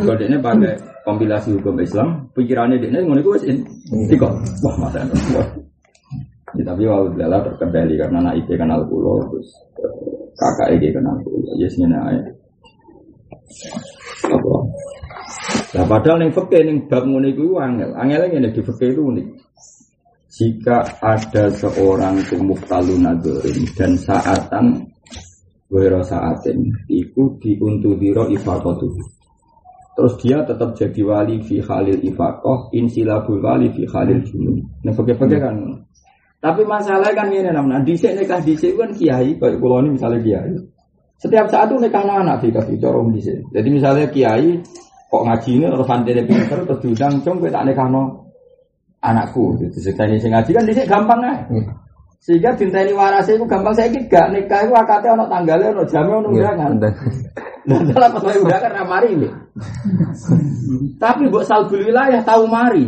kalau dia ini pakai kompilasi hukum Islam pikirannya dia ini itu wes intikal wah masa ya, tapi walau terkendali karena naib kenal pulau terus kakak ini kenal pulau yes ini apa? Nah padahal yang fakir yang bab ngono iku angel. Angel ngene di fakir itu unik. Jika ada seorang itu muhtalun dan saatan wero saatin iku diuntudiro ifaqatu. Terus dia tetap jadi wali fi khalil ifaqah, insilabul wali fi khalil junub. Nah fakir-fakir kan. Tapi masalahnya kan ini namanya, disek nikah disek kan kiai, kayak pulau ini misalnya kiai. Setiap saat itu nikah anak dikasih corong di sini. Jadi misalnya kiai kok ngaji ini terus santri pinter terus diundang cung tak nikah no anakku. Jadi sing ngaji kan di sini gampang ya. Sehingga cinta ini waras itu gampang saya gak nikah itu akadnya ono tanggalnya ono jamnya ono undangan. Dan dalam pas undangan ramari ini. Tapi buat salbul wilayah tahu mari.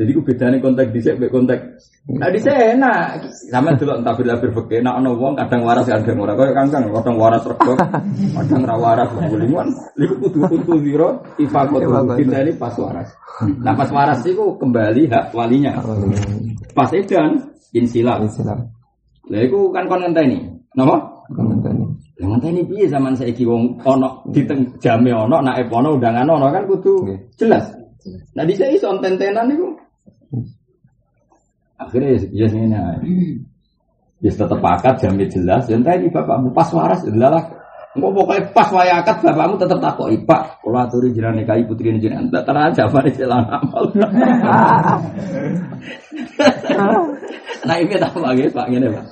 Jadi ku bedane konteks dhisik mek konteks. Nah dhisik enak. Sama dulu entah bila berpikir enak ana wong kadang waras kadang ora kaya kangkang kadang waras rego, kadang ra waras bulingan. Iku kudu kudu zero ifaqatu ini pas waras. Nah pas waras iku kembali hak walinya. Pas edan insilah. Insilah. Lah iku kan kon ngenteni. Napa? Kon ngenteni. Lah ngenteni piye zaman saiki wong ana di teng jame ana naik ana undangan ana kan kudu jelas. Nah di sini son tentenan itu Akhirnya ya ini Ya tetap akad jamnya jelas. Dan tadi bapakmu pas waras adalah Enggak pokoknya pas waya akad bapakmu tetap takut Pak, kalau aturi jiran nikahi putri ini jiran Tak terang nih jalan amal Nah ini tak lagi Pak ini Pak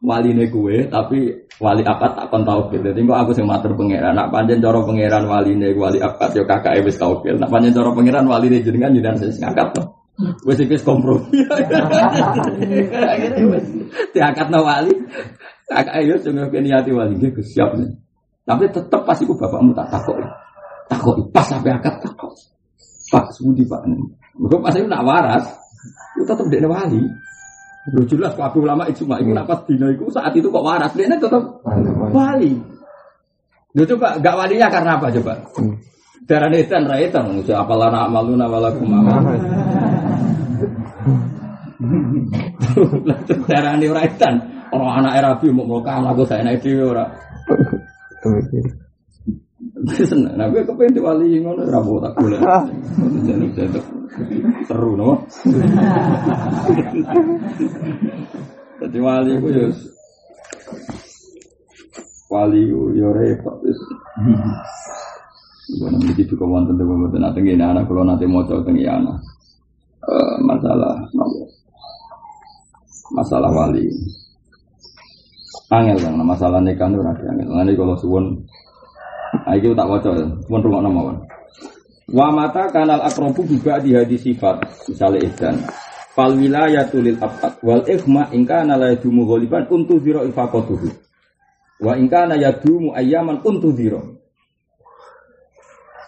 Wali ini kue tapi wali akad tak kon tau gitu. Jadi aku sing matur pangeran. Nak panjen coro pangeran wali ini wali akad yo kakak wis tau Nak panjen coro pangeran wali ini jenengan jenengan sing ngangkat tuh. Wes iki kompromi. Diangkat no wali. Kakak ayo sing niati wali iki siap. Tapi tetep pas iku bapakmu tak takok. Takok pas sampai akad takok. Pak Sudi Pak. Mergo pas iku nak waras, itu tetep dekne wali. Lu jelas kabeh ulama ijma iku nak pas dina iku saat itu kok waras, dekne tetep wali. Lu coba gak walinya karena apa coba? Darah netan raitan, apa lana amaluna walakum amal. Darah ini raitan, orang anak Arabi mau kalah, aku saya naik dia ora. Seneng, nah gue kepengen di wali ngono rabu tak boleh. Jadi jadi seru no. Jadi wali gue yo wali yo repot. Gue nanti gitu kawan tentu gue nanti gini anak kalau nanti mau coba tinggi anak masalah masalah wali. Angel kan masalah nikah itu nanti angel. Nanti kalau suwon, nah itu tak wajar, suwon rumah nama wan. Wa mata kanal akrobu juga di hadis sifat misalnya ikan. Fal wilayah tulil abad wal ikhma ingka nalai dumu goliban untuk zero ifakotuhu. Wa ingka na yadumu ayyaman untudhiro.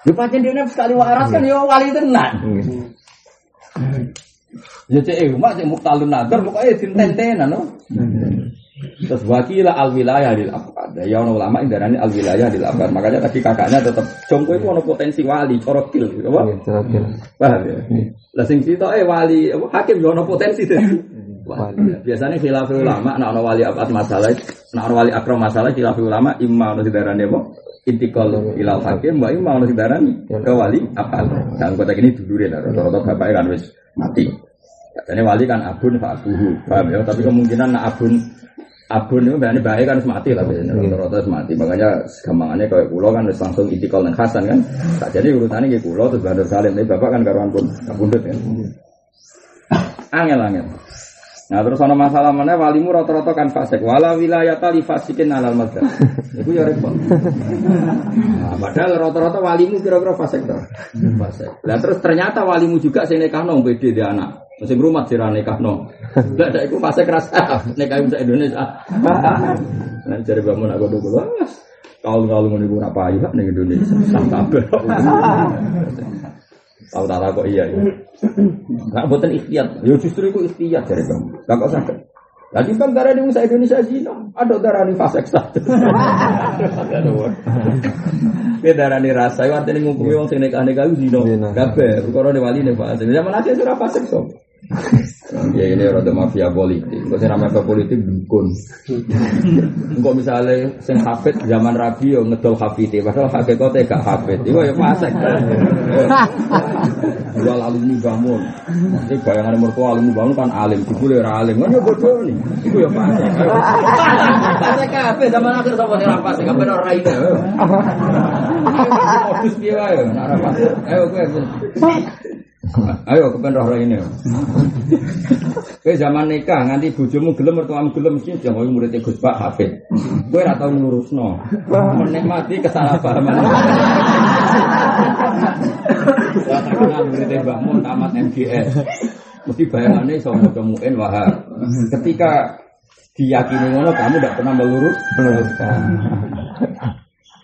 Yo pancen dene sekali waras kan yo wali tenan. Ya cek eh mak cek muktalun nadar pokoke dinten-tenan no. Terus wakila al wilayah lil afad. Ya ono ulama indarani al wilayah lil afad. Makanya tadi kakaknya tetap jongko itu ono potensi wali, corokil, apa? Paham ya? Lah sing eh wali, hakim yo ono potensi deh. Wali. Biasanya khilaf ulama, nak ono wali apa masalah, nak ono wali akram masalah khilaf ulama imma ono didarani apa? Intikal ilal hakim, mbak imma ono didarani ke wali apa? Dan kota ini dulu ya, rata-rata bapaknya kan wis mati. Katanya wali kan abun pak abuhu, paham ya? Tapi kemungkinan nak abun abun itu berarti baik kan mati lah biasanya rata-rata mati makanya gampangannya kayak pulau kan langsung itikal dan khasan kan tak jadi urusannya kayak pulau terus bandar salim ini bapak kan karuan pun kabundut ya angel angel Nah terus ada masalah mana walimu rata-rata kan fasik. Wala wilayah tali fasikin alal mazhab. Itu ya repot. Nah, padahal rata-rata walimu kira-kira fasik tuh. Fasik. Nah terus ternyata walimu juga sing nekahno beda dia anak. Sing rumah sira nekahno. Lah ada iku fasik rasa nekah bisa Indonesia. Nah cari bangun aku dulu. Kalau kalau mau niku apa ya ning Indonesia. Sampai Tahu tak kok iya ya. Nggak buatan ikhtiar. Ya justru itu ikhtiar dari kamu. Gak kok sakit. Lagi kan darah di Musa Indonesia zina, ada darah di fase satu. Ini darah di rasa, artinya ngukumi orang sing nekah nekah zina. Gabe, kalau di wali nih fase. Zaman aja sudah fase so. Ya ini rada mafia politik. Kok sing namanya politik dukun. Engko misalnya sing hafid zaman Rabi yo ngedol hafite, padahal hakikate gak hafid. Iku ya fasik. Jual alumni bangun. Nanti bayangan mertua alumni bangun kan alim, dibule ora alim. Kan yo bodoh nih. Iku ya fasik. Fasik kabeh zaman akhir sapa sing fasik, kabeh ora ide. Modus piye wae, ora fasik. Ayo kowe. Ayo kepen roh ini. Kowe zaman nikah nganti bojomu gelem mertuamu gelem mesti jangan murid Gus Pak Hafid. Kowe ora tau ngurusno. Menikmati kesalahpahaman. Ya terkenal murid Mbak Mun tamat MGS. Mesti bayangannya iso maca muin wahab. Ketika diyakini ngono kamu tidak pernah melurus meluruskan.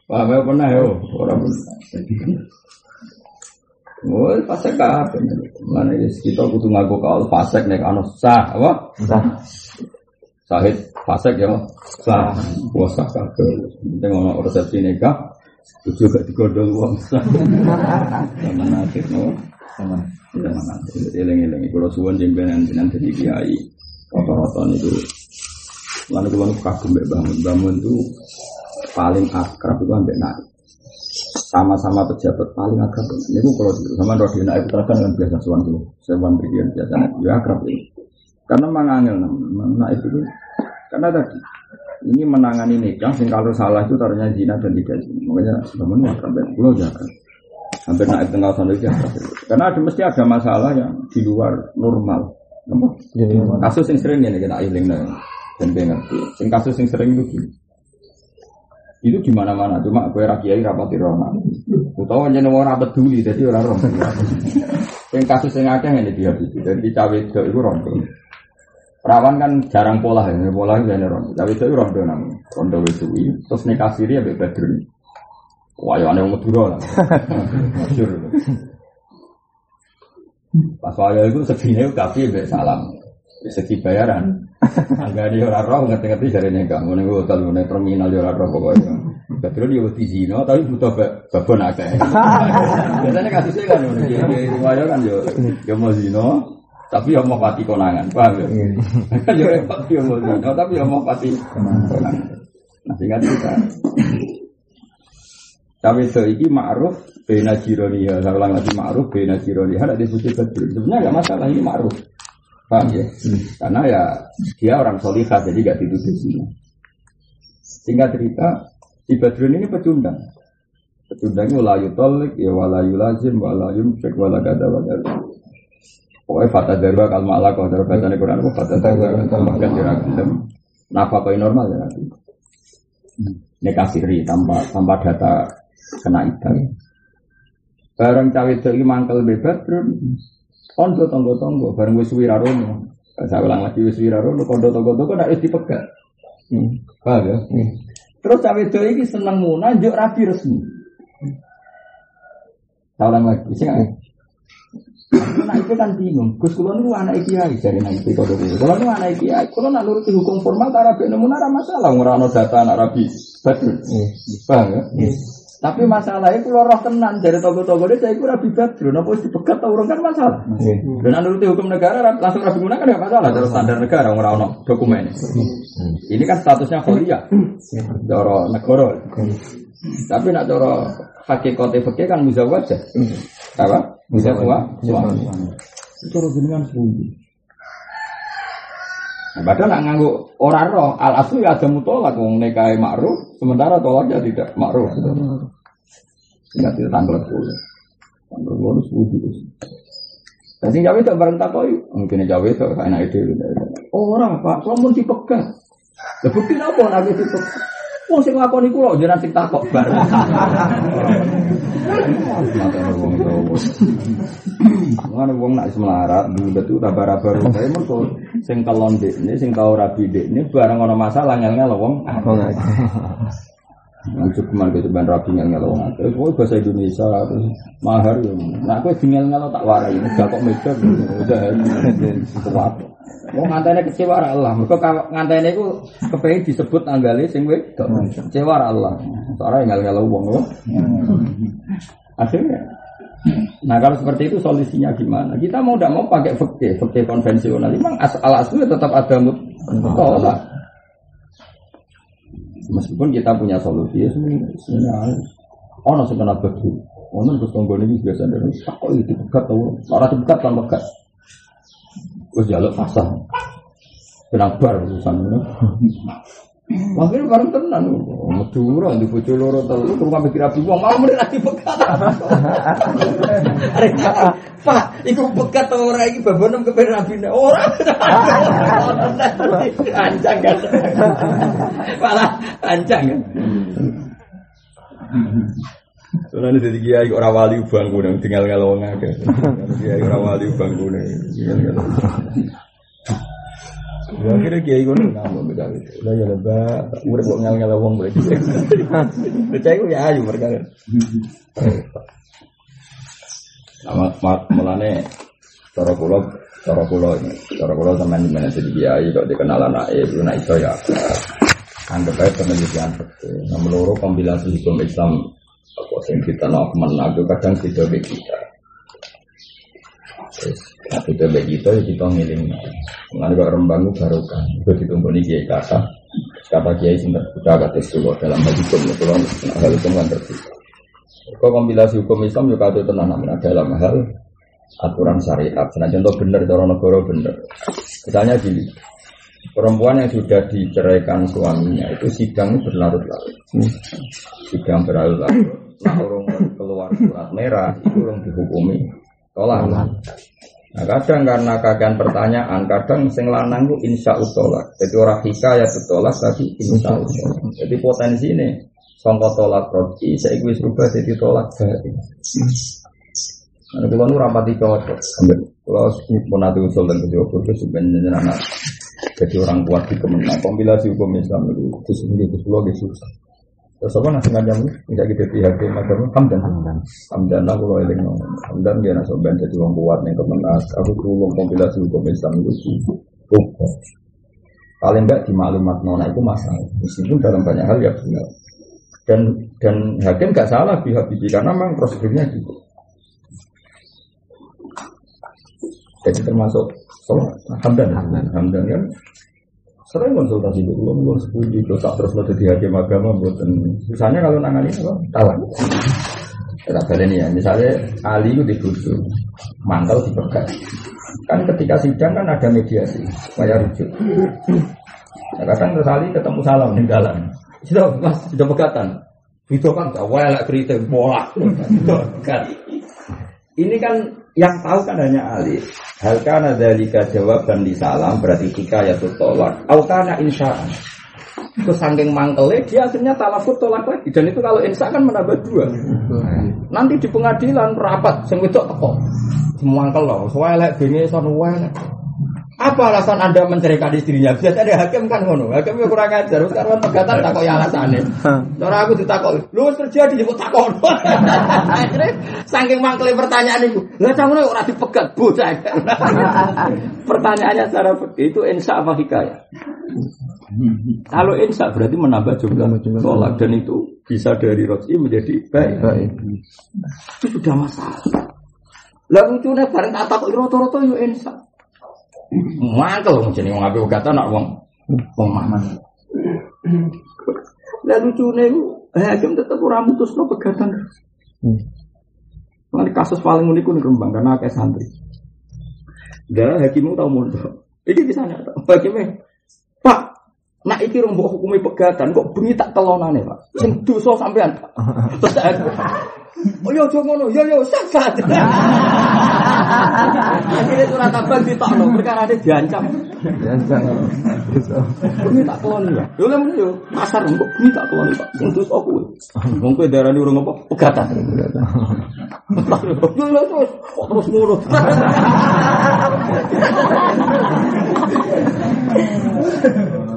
Wah, pernah yo, orang Oh, fasek kabeh. Mana ya kita kudu ngaku kaul fasek nek ana sah, apa? Sah. Sahid fasek ya, sah. Wah sah kabeh. Penting ana resepsi nikah, kudu gak digondol wong. Sama akhir no. Sama sama akhir. Eling-eling kula suwun jembenan jenengan dadi kiai. Rata-rata niku Lalu kalau kagum mbak bangun, bangun itu paling akrab itu ambek naik sama-sama pejabat paling akrab. Ini pun kalau sama Rodi naik terasa dengan biasa suan dulu. Saya berikan biasa, ya akrab ini. Karena mangangil nah itu karena tadi ini menangani nikah sing kalau salah itu taruhnya zina dan tidak zina. Makanya sebenarnya akrab dan pulau jaga. Hampir naik tengah sana itu. Karena ada mesti ada masalah yang di luar normal. Kasus yang sering ini kita iling dan ngerti. Sing kasus yang sering itu gini itu di mana mana cuma gue rakyat rapati rona utawa jadi orang apa peduli jadi orang rom yang kasus yang ada ini dia itu dan di cawe itu itu rom perawan kan jarang pola ya pola itu ini rom cawe itu rondo nang rondo itu terus nikah siri ya bedroom wah ya aneh madura lah. Masyur pas waya itu segini kafe salam. Segi bayaran Angga di orang roh ngerti-ngerti dari nengkang, mau nengok hotel, mau terminal di orang roh pokoknya. Betul dia butuh zino, tapi butuh babon akeh. Biasanya kasusnya kan, dia riwayat kan yo, yo mau zino, tapi yo mau pati konangan, paham ya? Yo repot yo mau zino, tapi yo mau pati konangan. Nah sehingga kita tapi itu ini ma'ruf bena jironia, saya ulang lagi ma'ruf bena jironia, ada di bujuk betul. Sebenarnya nggak masalah ini ma'ruf. Paham ya? Hmm. Karena ya dia orang solihah jadi gak dituduh sini. Singkat cerita, si Badrun ini pecundang. Pecundangnya layu tolik, ya walayu lazim, walayu cek wala gada wala Pokoknya fata darwa kal malah kau darwa bacaan Quran kau fata darwa kal makan jirakem. Nafkah kau normal ya nanti. Ini kasiri tanpa tanpa data kena ikan. Barang cawe itu mangkel bebas Kondo tonggo-tonggo, bareng wis wirarono. Saya ulang lagi wis wirarono, kondo tonggo-tonggo nak wis dipegat. Hmm. Paham ya? Hmm. Terus cawe itu ini seneng muna, juk rapi resmi. Tahu lagi, sih Nah itu kan bingung. Gus kulo nu anak kiai dari nanti itu kode kulo. Kalau nu anak kiai, kulo nak nuruti hukum formal rabi nemu nara masalah. Ngurano data anak rabi. Betul. Paham ya? Tapi masalahnya kulo roh tenan dari toko-toko dia saya kurang rabi betul. Nopo dipegat tau orang kan masalah. Dan nuruti hukum negara langsung rabi guna kan gak masalah. Terus standar negara ngurano dokumen. Ini kan statusnya kuliah. Doro negara. Tapi nak doro hakikatnya fakir kan bisa wajah. Apa? Bisa tua, suami. Itu dengan suami. Nah, padahal nak nganggu orang roh, al asli ada mutolak, wong nekai makruh, sementara tolaknya tidak makruh. Sehingga tidak tanggal sepuluh. Tanggal sepuluh sepuluh. Dan sing Jawa itu bareng takoi, mungkin Jawa itu enak ide. Orang pak, kamu dipegang. Bukti apa nabi dipegang? Wong sing nglakoni kula jenengan sing takok bar. Mana wong nak semelarat, bulat itu raba-raba rupanya mereka sing kelon ini, sing tau rabi ini, barang ono masalah ngel-ngel wong. Lanjut ke mana gitu ban rabi ngel-ngel wong. Terus wong bahasa Indonesia, terus mahar ya. Nah aku ngel-ngel tak warai, gak kok meja, udah sesuatu. Wong ngantene kecewa ra Allah. Mergo ngantene iku kepengin disebut tanggale sing wedok. Kecewa ra Allah. Soalnya ngel-ngel wong lho. Akhirnya Nah kalau seperti itu solusinya gimana? Kita mau tidak mau pakai fakir, fakir konvensional. Memang asal asli tetap ada mutolak. Meskipun kita punya solusi, ya sebenarnya oh nasi kena begitu. Oh nasi ini biasa dari tak kok itu bekat tahu, orang bekat kan bekat. Terus jaluk pasang. Kenapa urusan ini? Makanya bareng tenan. Madura di bojo loro telu terus sampe kira wong mau mrene lagi pekat. Pak, iku pekat to ora iki babonem kepen rabine. Ora. Ancang kan. Malah ancang kan. Soalnya jadi kiai orang wali ubang kuning, tinggal ngelawang aja. Kiai orang wali ubang kuning, tinggal ngelawang. Ya akhirnya kiai gue nggak beda itu. Udah ya lebah, udah kok ngel ngelawang berarti. Percaya gue ya ayu mereka. Sama mulane cara pulau, cara pulau ini, cara pulau teman teman jadi kiai kok dikenal anak ibu, nak itu ya. Anggap aja penelitian. Nah, menurut kompilasi hukum Islam apa yang kita nak menang kadang kita kita Nah, kita bagi kita ya kita ngiling. Mengenai kok rembang itu baru kan. Itu ditumpuk ini kiai kata. Kata kiai sing terbuka kata dulu dalam hal hukum. Itu kan hal hukum kan terbuka. Kok kompilasi hukum Islam juga ada tenang namanya dalam hal aturan syariat. Nah contoh benar, cara negara benar. Misalnya gini, perempuan yang sudah diceraikan suaminya itu sidang berlarut-larut. Sidang berlarut-larut nah orang keluar surat merah itu orang dihukumi. Tolak. Nah kadang karena kagian pertanyaan kadang sing lanang itu insya Allah jadi orang hikayat tolak tapi insya Allah jadi potensi ini songkot tolak roti saya ikut rubah jadi tolak dari Nah, kalau nu rapati cocok, kalau pun ada usul dan kejauhan itu sebenarnya anak. Jadi orang kuat di kemenang kompilasi hukum Islam itu itu sendiri itu susah. Terus apa nasi ngajam tidak gitu hati macam hamdan hamdan. Hamdan aku loh eling hamdan dia nasi ben jadi orang kuat yang kemenas aku tulung kompilasi hukum Islam itu cukup paling enggak di maklumat nona itu masalah. Meskipun dalam banyak hal ya benar. Dan dan hakim nggak salah pihak pihak karena memang prosedurnya gitu. Jadi termasuk sholat hamdan hamdan. Hamdan kan sering konsultasi dulu, belum sepuluh dosa terus lo jadi hakim agama buatan. Misalnya kalau nangani apa? Talak. Kita ini ya, misalnya Ali itu dibutuh, mantel dipegat. Kan ketika sidang kan ada mediasi, supaya rujuk. Nah, kadang terus Ali ketemu salam di dalam. Sudah mas, sudah pegatan. Itu kan gak welek kritik bola. Ini kan yang tahu kan hanya Ali. Hal kana dalika jawaban di salam berarti tika ya tolak. Au kana insya'an. Itu saking mangkelnya dia akhirnya talafut tolak lagi dan itu kalau insya kan menambah dua. Nanti di pengadilan rapat sing wedok teko. Semangkel loh, soalnya lek bengi son welek. Apa alasan Anda menceraikan istrinya? Biasanya hakim kan ngono. Hakim kurang ajar. Sekarang pegatan tak kok ya alasannya. Cara aku ditakok, lu terjadi kok takok. Akhirnya saking mangkle pertanyaan itu. Lah ngono ora dipegat bocah. Pertanyaannya secara itu insya apa hikayah? Kalau insya berarti menambah jumlah tolak dan itu bisa dari roji menjadi baik. Itu sudah masalah. Lalu lucunya bareng tak takut roto-roto yo insya. Mangkel wong jenenge wong ape kata nak wong wong mangan. Lah lucune iku hakim tetep ora mutusno pegatan. Hmm. kasus paling unik ning Rembang karena akeh santri. Dah hakim tau mondok. Iki bisa nyata. Hakime Pak, nak iki rong mbok hukumi pegatan kok bengi tak kelonane, Pak. Sing dosa sampean. Terus Oh yo aja ngono, yo yo sat Akhirnya surat abang ditokno, perkara dia diancam. Diancam. Ini tak kelon ya. Yo lha yo pasar kok ini tak kelon Pak. Sing terus aku. Wong kowe darani urung apa? Pegatan. Yo lha terus kok terus ngono.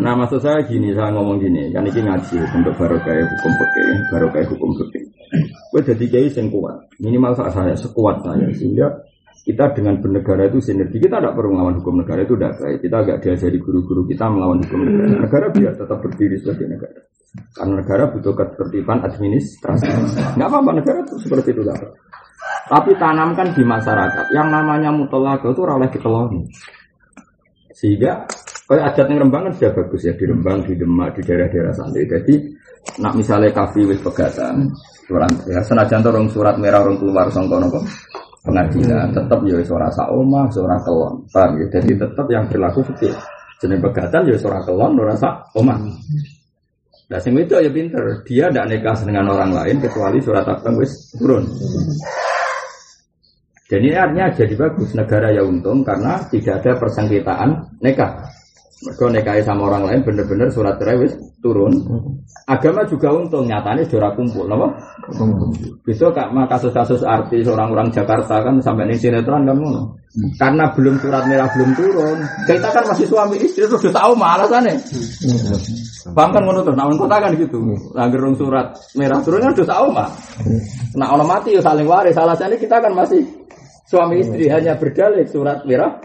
Nah maksud saya gini, saya ngomong gini, kan ini ngaji untuk barokah hukum fikih, barokah hukum fikih. Gue jadi kiai yang kuat, minimal saat saya sekuat saya sehingga kita dengan bernegara itu sinergi. Kita tidak perlu melawan hukum negara itu tidak baik. Kita agak diajari guru-guru kita melawan hukum negara. Negara biar tetap berdiri sebagai negara. Karena negara butuh ketertiban administrasi. Nggak apa-apa negara itu seperti itu lah tapi tanamkan di masyarakat. Yang namanya mutolak itu oleh diteloni. Sehingga kayak adat yang Rembang kan sudah bagus ya di Rembang, di Demak, di daerah-daerah santri. Jadi nak misalnya kafe wis pegatan, surat ya senajan orang surat merah orang keluar songko nopo pengadilan, tetap ya suara saoma, suara kelon, paham ya. Jadi tetap yang berlaku seperti jenis pegatan ya suara kelon, suara saoma. Nah, sing itu ya pinter, dia tidak nikah dengan orang lain kecuali surat abang wis turun. Jadi artinya jadi bagus negara ya untung karena tidak ada persengketaan nikah. Mereka nikahi sama orang lain bener-bener surat cerai turun. Agama juga untung nyatanya sudah kumpul, apa? Bisa kak kasus-kasus artis orang-orang Jakarta kan sampai nih sinetron kan ngono. Karena belum surat merah belum turun, kita kan masih suami istri terus sudah tahu malah sana. Bang kan ngono terus, namun kota kan gitu. Langgar surat merah turun kan sudah tahu mah. Nah orang mati ya saling waris, alasannya kita kan masih suami istri hanya berdalih surat merah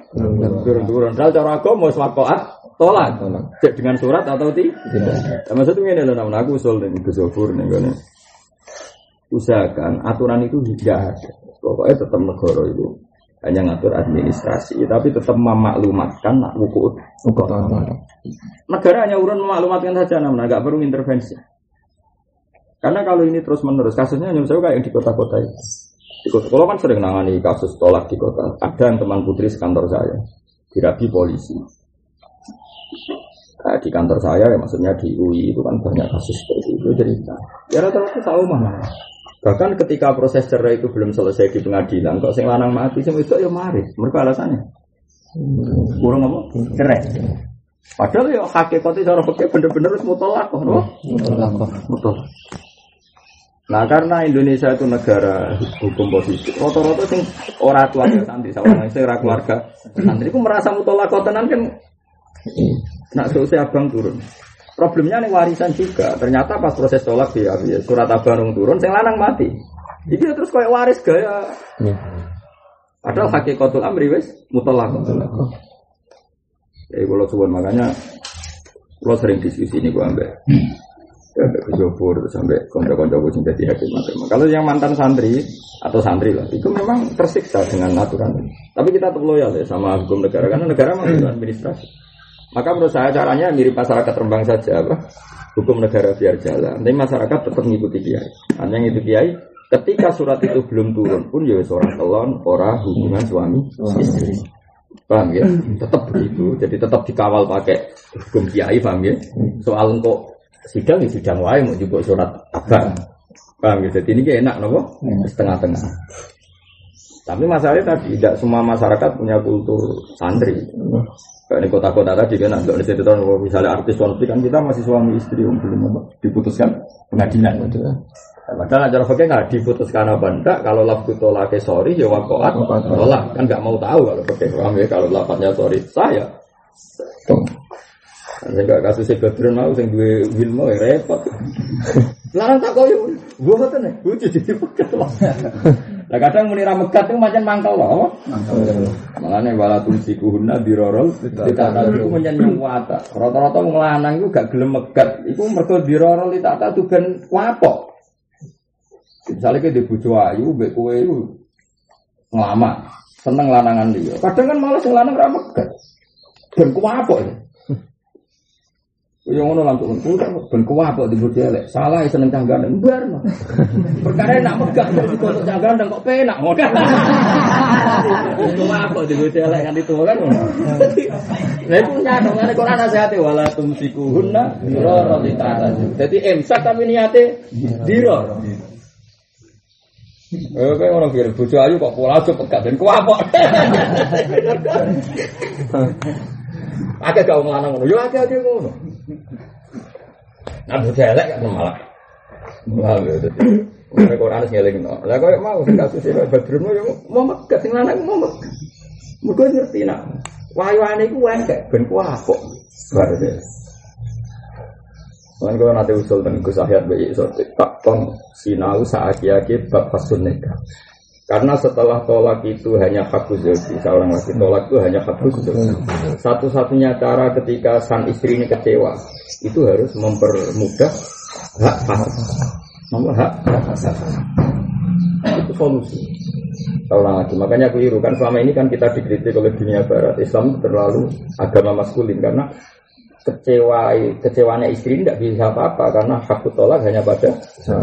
turun-turun. Kalau cara agama swakoat tolak cek dengan surat atau tidak. Nah, maksudnya ini namun aku usul nih ke Zofur nih kan usahakan aturan itu tidak ada. Pokoknya tetap negara itu hanya ngatur administrasi tapi tetap memaklumatkan nak buku negara. Hanya urun memaklumatkan saja namun agak perlu intervensi. Karena kalau ini terus menerus kasusnya hanya saya kayak di kota-kota itu. Di kota kalau kan sering nangani kasus tolak di kota. Ada yang teman putri sekantor saya dirabi polisi Nah, di kantor saya ya maksudnya di UI itu kan banyak kasus seperti itu cerita. Ya rata-rata tahu mana. Bahkan ketika proses cerai itu belum selesai di pengadilan, kok sing lanang mati, sing itu ya mari. Mereka alasannya kurang apa? Cerai. Padahal ya hakikatnya cara pakai bener-bener harus mutolak kok, Mutolak. Nah karena Indonesia itu negara hukum positif, rata-rata sing orang keluarga santri, seorang sing keluarga santri, itu merasa mutolak tenan kan Nak selesai abang turun. Problemnya nih warisan juga. Ternyata pas proses dia, ya, surat abang turun, saya lanang mati. Jadi ya terus kayak waris gaya. Ya. Padahal hakikatul amri wes mutolak. Jadi kalau suwon makanya kalau sering diskusi ini gue ambil. Ya, ke Jopur sampai konco-konco gue cinta di hakim Kalau yang mantan santri atau santri lah, itu memang tersiksa dengan aturan. Tapi kita tetap loyal ya sama hukum negara karena negara memang administrasi. Maka menurut saya caranya mirip masyarakat Rembang saja apa? Hukum negara biar jalan. Tapi masyarakat tetap mengikuti kiai. Hanya yang itu kiai. Ketika surat itu belum turun pun ya seorang telon, orang hubungan suami istri. Paham ya? Tetap begitu. Jadi tetap dikawal pakai hukum kiai, paham ya? Soal kok sidang ya sidang wae mau juga surat abang. Paham ya? Jadi ini enak nopo setengah-tengah. Tapi masalahnya tadi tidak semua masyarakat punya kultur santri. Kayak di kota-kota tadi kan, ada di situ misalnya artis wanita kan kita masih suami istri yang belum diputuskan pengadilan. Gitu. Padahal acara fakir nggak diputuskan apa enggak. Kalau lafku tolak sorry ya wakoat tolak kan nggak mau tahu kalau fakir paham ya kalau lapatnya sorry saya. Sehingga kasusnya Badrun mau sing duwe ilmu ya repot. Larang tak koyo, gua ngoten nih, lucu jadi pekat lah. Kadang muni ra megat itu macam mangkel loh. Makanya wala tumsikuhunna dirorol ditata itu menyen wata. Rata-rata wong lanang iku gak gelem megat, iku mergo dirorol ditata tuh ben wapok. Misalnya kita di bojo ayu, mbek kowe iku ngelama, seneng lanangan dia. Kadang kan malah sing lanang ra megat. Ben kuwapok ya. Yang ngono langsung pun ben kuwapok di bojo elek. Salah ya seneng canggan mbar. Perkara nak megat kok dikotok canggan kok penak ngono. Kuwapok di bojo elek kan itu kan. Lah iku nyadong ngene Quran nasihate wala tumsikuhunna dirara ditata. Dadi imsak tapi niate dira. Eh, kayak orang kira bojo ayu kok pola aja pegat dan kuapok. Akeh gak ngomong ngono, yo akeh akeh ngono. Nah bojo elek kan malah. Malah ya. Ora kok ana ngeling no. Lah koyo mau sing kasus e Badrun yo mau megat sing lanang mau megat. Muga ngerti nak. Wayuane iku engke ben kuapok. Bar Kan kalau nanti usul dan Gus Ahyad bayi sotik tak ton sinau saat yaki bab fasun nikah. Karena setelah tolak itu hanya hak zauji, seorang laki tolak itu hanya zauji. Satu-satunya cara ketika sang istri ini kecewa, itu harus mempermudah hak fasad. Nomor hak. Itu solusi. Seorang lagi, makanya keliru kan selama ini kan kita dikritik oleh dunia barat Islam terlalu agama maskulin karena kecewa kecewanya istri tidak bisa apa-apa karena hak tolak hanya pada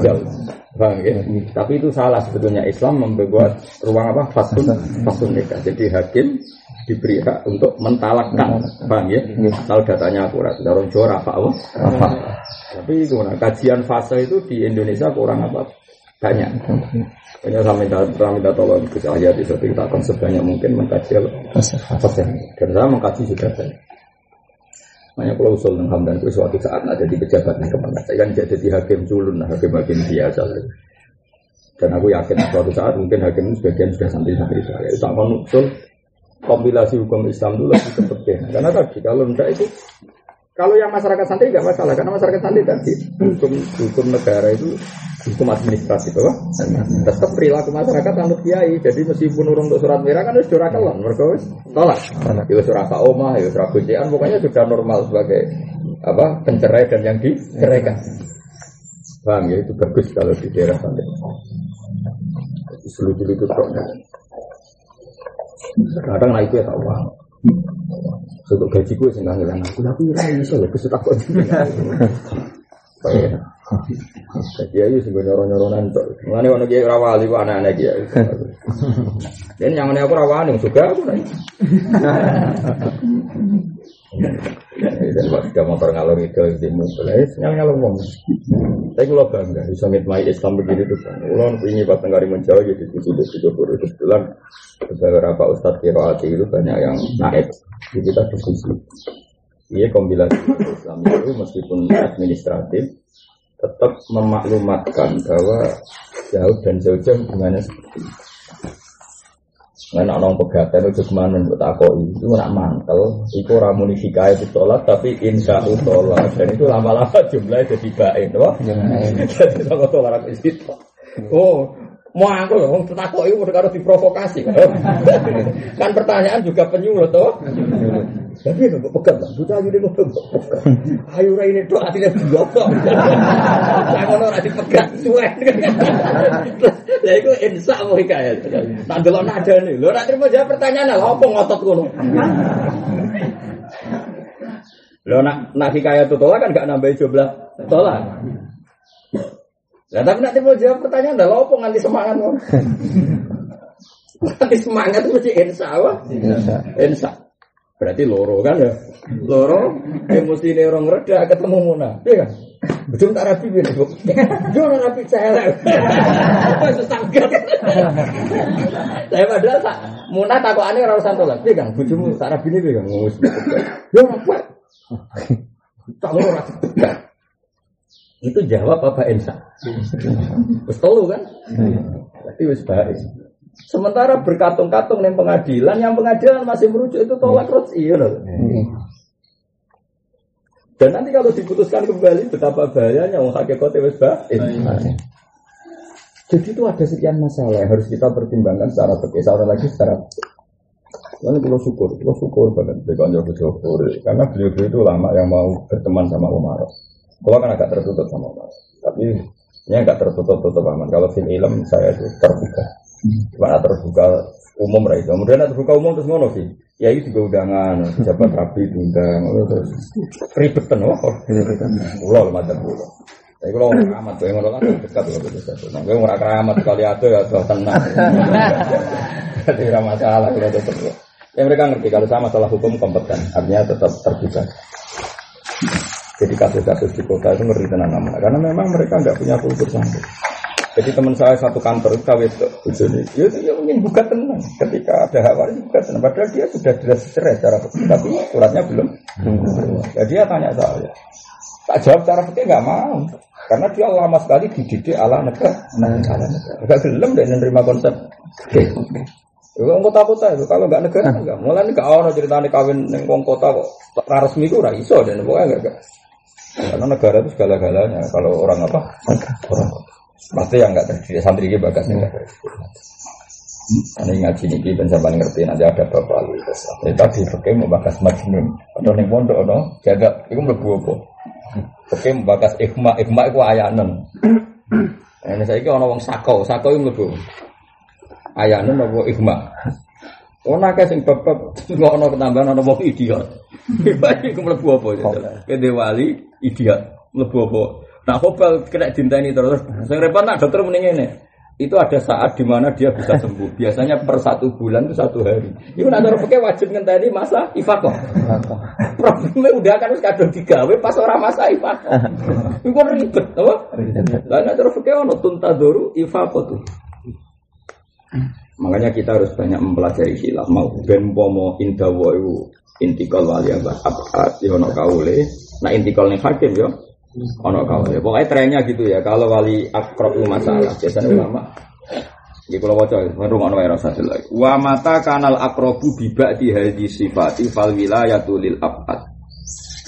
jauh. Bang, ya? Tapi itu salah sebetulnya Islam membuat ruang apa? Fasun, fasun nikah. Jadi hakim diberi hak untuk mentalakkan, bang ya? Kalau datanya akurat, dorong juara apa? apa? Tapi gimana? Kajian fase itu di Indonesia kurang apa? Banyak. Hanya saya minta, saya minta tolong ke saya di kita akan sebanyak mungkin mengkaji fase. Dan saya mengkaji juga banyak. Makanya kalau usul dengan hamdan itu suatu saat ada di pejabat yang ke mana saya kan jadi hakim culun, hakim-hakim biasa. Dan aku yakin suatu saat mungkin hakim sebagian sudah santri-santri saya. Itu usul kompilasi hukum Islam dulu lebih penting. Karena tadi kalau tidak itu kalau yang masyarakat santri nggak masalah karena masyarakat santri tadi hukum hukum negara itu hukum administrasi bahwa tetap perilaku masyarakat anut kiai. Jadi meskipun urung untuk surat merah kan harus curah kelon mereka tolak itu surat oma itu surat kuncian pokoknya sudah normal sebagai apa pencerai dan yang diceraikan. Bang ya? Itu bagus kalau di daerah santri. Seluruh itu kok kadang nah itu ya tahu untuk gaji gue sih nggak ngilang aku tapi rai iso ya kesutak kok. Kayak jadi ayo sih nyoro nyoronan tuh. Mana orang dia rawali kok anak-anak dia. Dan yang mana aku rawani juga aku nih. Dan kita motor ngalor itu di mobil, nyal ngalor ngomong. Tapi kalau bangga, bisa ngitmai Islam begini tuh. Ulon ini pas tenggari menjauh jadi tujuh tujuh puluh itu bulan. Beberapa ustadz kiroati itu banyak yang naik. Jadi kita diskusi. Iya kombinasi Islam itu meskipun administratif tetap memaklumatkan bahwa jauh dan jauh-jauh hubungannya seperti itu. Nah, orang pegatan itu ke mana buat aku itu nak mantel, itu ramuni hikayat itu tolak, tapi insya Allah tolak dan itu lama-lama jumlahnya jadi baik, loh. Jadi kalau tolak itu, oh mau aku loh, takut itu harus diprovokasi, kan pertanyaan juga penyuluh toh. Tapi nggak pegang lah, buta aja pegang. Ayo ini tuh kok. Saya mau nanti pegang suwe. Lah itu insya mau hikayat. Tak delok nada nih, lo nanti mau jawab pertanyaan lah, apa ngotot kono. Lo nak nak hikayat itu tolak kan gak nambahin jumlah tolak. Lah tapi nanti mau jawab pertanyaan dah, lo apa nganti semangat lo? Nganti semangat mesti insya Allah. Insya. Berarti loro kan ya. Loro emosi ini orang reda ketemu Muna. Iya kan? Betul tak rapi bu. Jangan rapi saya. Susah Saya padahal tak Muna aneh orang santo lah. Iya kan? Bujumu tak rapi ini kan. Ngomong. Ya apa? Tak loro rapi. Itu jawab apa Ensa? Terus tolu kan? Berarti wis baik. Sementara berkatung-katung yang pengadilan, yang pengadilan masih merujuk itu tolak terus iya loh. Dan nanti kalau diputuskan kembali betapa bahayanya wong hakikate wis baik. Jadi itu ada sekian masalah yang harus kita pertimbangkan secara secara lagi secara Lalu kalau syukur, kalau syukur banget dengan syukur karena beliau itu lama yang mau berteman sama Umar. Kalau kan agak tertutup sama Umar, tapi ini agak tertutup tutup aman. Kalau film ilm saya itu terbuka, cuma terbuka umum lah itu. Kemudian terbuka umum terus ngono sih. Ya itu juga undangan, siapa rapi diundang, terus ribetan, oh, pulau macam pulau. Tapi kalau orang keramat, gue ngono kan dekat loh satu. Nah, gue orang keramat kali ada ya sudah tenang. Tidak masalah kalau tetap. Ya mereka ngerti kalau sama masalah hukum kompeten, artinya tetap terbuka. Jadi kasus-kasus di kota itu ngeri tenang aman. Karena memang mereka nggak punya kultur sampai. Jadi teman saya satu kantor kawin itu, ya, ya mungkin buka tenang. Ketika ada hak waris buka tenang. Padahal dia sudah jelas cerai secara tapi suratnya belum. Jadi dia tanya saya, tak jawab cara fikih nggak mau. Karena dia lama sekali dididik ala negara. Nah, ala negara. Gak gelem deh menerima konsep. Kalau kota-kota itu kalau nggak negara nggak. Mulai nih gak orang ceritanya kawin neng kota kok resmi itu iso dan pokoknya nggak. Karena negara itu segala-galanya. Kalau orang apa? Orang Pasti yang nggak terdidik santri ini bagas nggak Ini ngaji niki dan sampai ngerti nanti ada bapak lu. Tapi tadi pakai mau bakas majnun. Atau neng pondok no, jaga. Itu melebu apa? Oke, bakas ikhma, ikhma itu ayanan. Ini saya kira orang sako, sako itu lebih ayanan apa ikhma. Ono akeh sing bab-bab nggak ono ketambahan ono wong idiot. Iku mlebu apa ya. Kene wali idiot mlebu apa. Nah, kobal kena dinteni terus. Sing repot nak dokter mending ngene itu ada saat di mana dia bisa sembuh. Biasanya per satu bulan itu satu hari. Itu nanti orang pakai wajib ngenteni masa ifakoh. Problemnya udah kan harus kadang digawe pas orang masa ifakoh. Kan ribet, apa? Lalu nanti orang pakai ono tuntadoru ifakoh tuh. Makanya kita harus banyak mempelajari khilaf. Mau ben pomo indawo itu intikal wali abad abad yono kaule. Nah intikal nih hakim yo. Ono kalau ya pokoknya trennya gitu ya. Kalau wali akrab masalah biasanya ulama. Di pulau wajah rumah nomor rasa lagi. Wa mata kanal akrobu bibak di sifati fal wilayatu lil abad.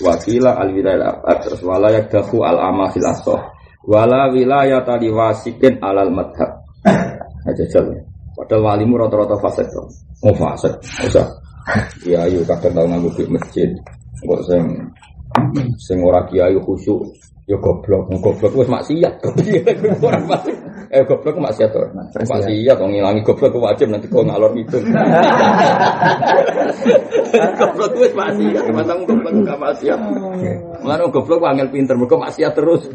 Wakila al wilayah abad. Terus walayak dahu al amafil asoh. Wala wilayah tadi wasikin alal madhab. Aja jalan padahal walimu rata-rata fasik oh fasik usah ya ayo kadang tahu nganggu masjid Kok sing sing ora kiai khusyuk ya goblok goblok wis maksiat goblok ora masuk eh goblok maksiat to? Maksiat. Wong ngilangi goblok wajib nanti kok ngalor itu goblok wis maksiat matang goblok gak maksiat. Mulane goblok angel pinter mergo maksiat terus.